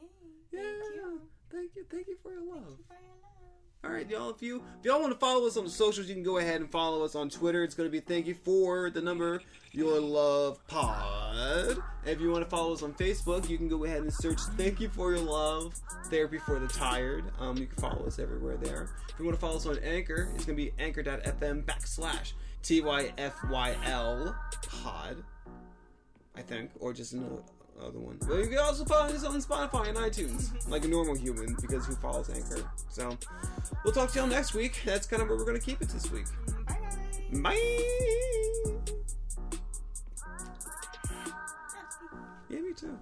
Speaker 1: Yeah,
Speaker 2: Thank you.
Speaker 1: thank you, thank you for your love.
Speaker 2: Thank you for your love.
Speaker 1: All right, y'all. If you if y'all want to follow us on the socials, you can go ahead and follow us on Twitter. It's going to be thank you for the number your love pod. If you want to follow us on Facebook, you can go ahead and search "Thank You for Your Love Therapy for the Tired." Um, you can follow us everywhere there. If you want to follow us on Anchor, it's going to be anchor.fm backslash tyfyl pod. I think, or just another other one. But you can also find us on Spotify and iTunes, mm-hmm. like a normal human, because who follows Anchor? So, we'll talk to y'all next week. That's kind of where we're gonna keep it this week.
Speaker 2: Bye bye.
Speaker 1: Bye. Yeah, me too.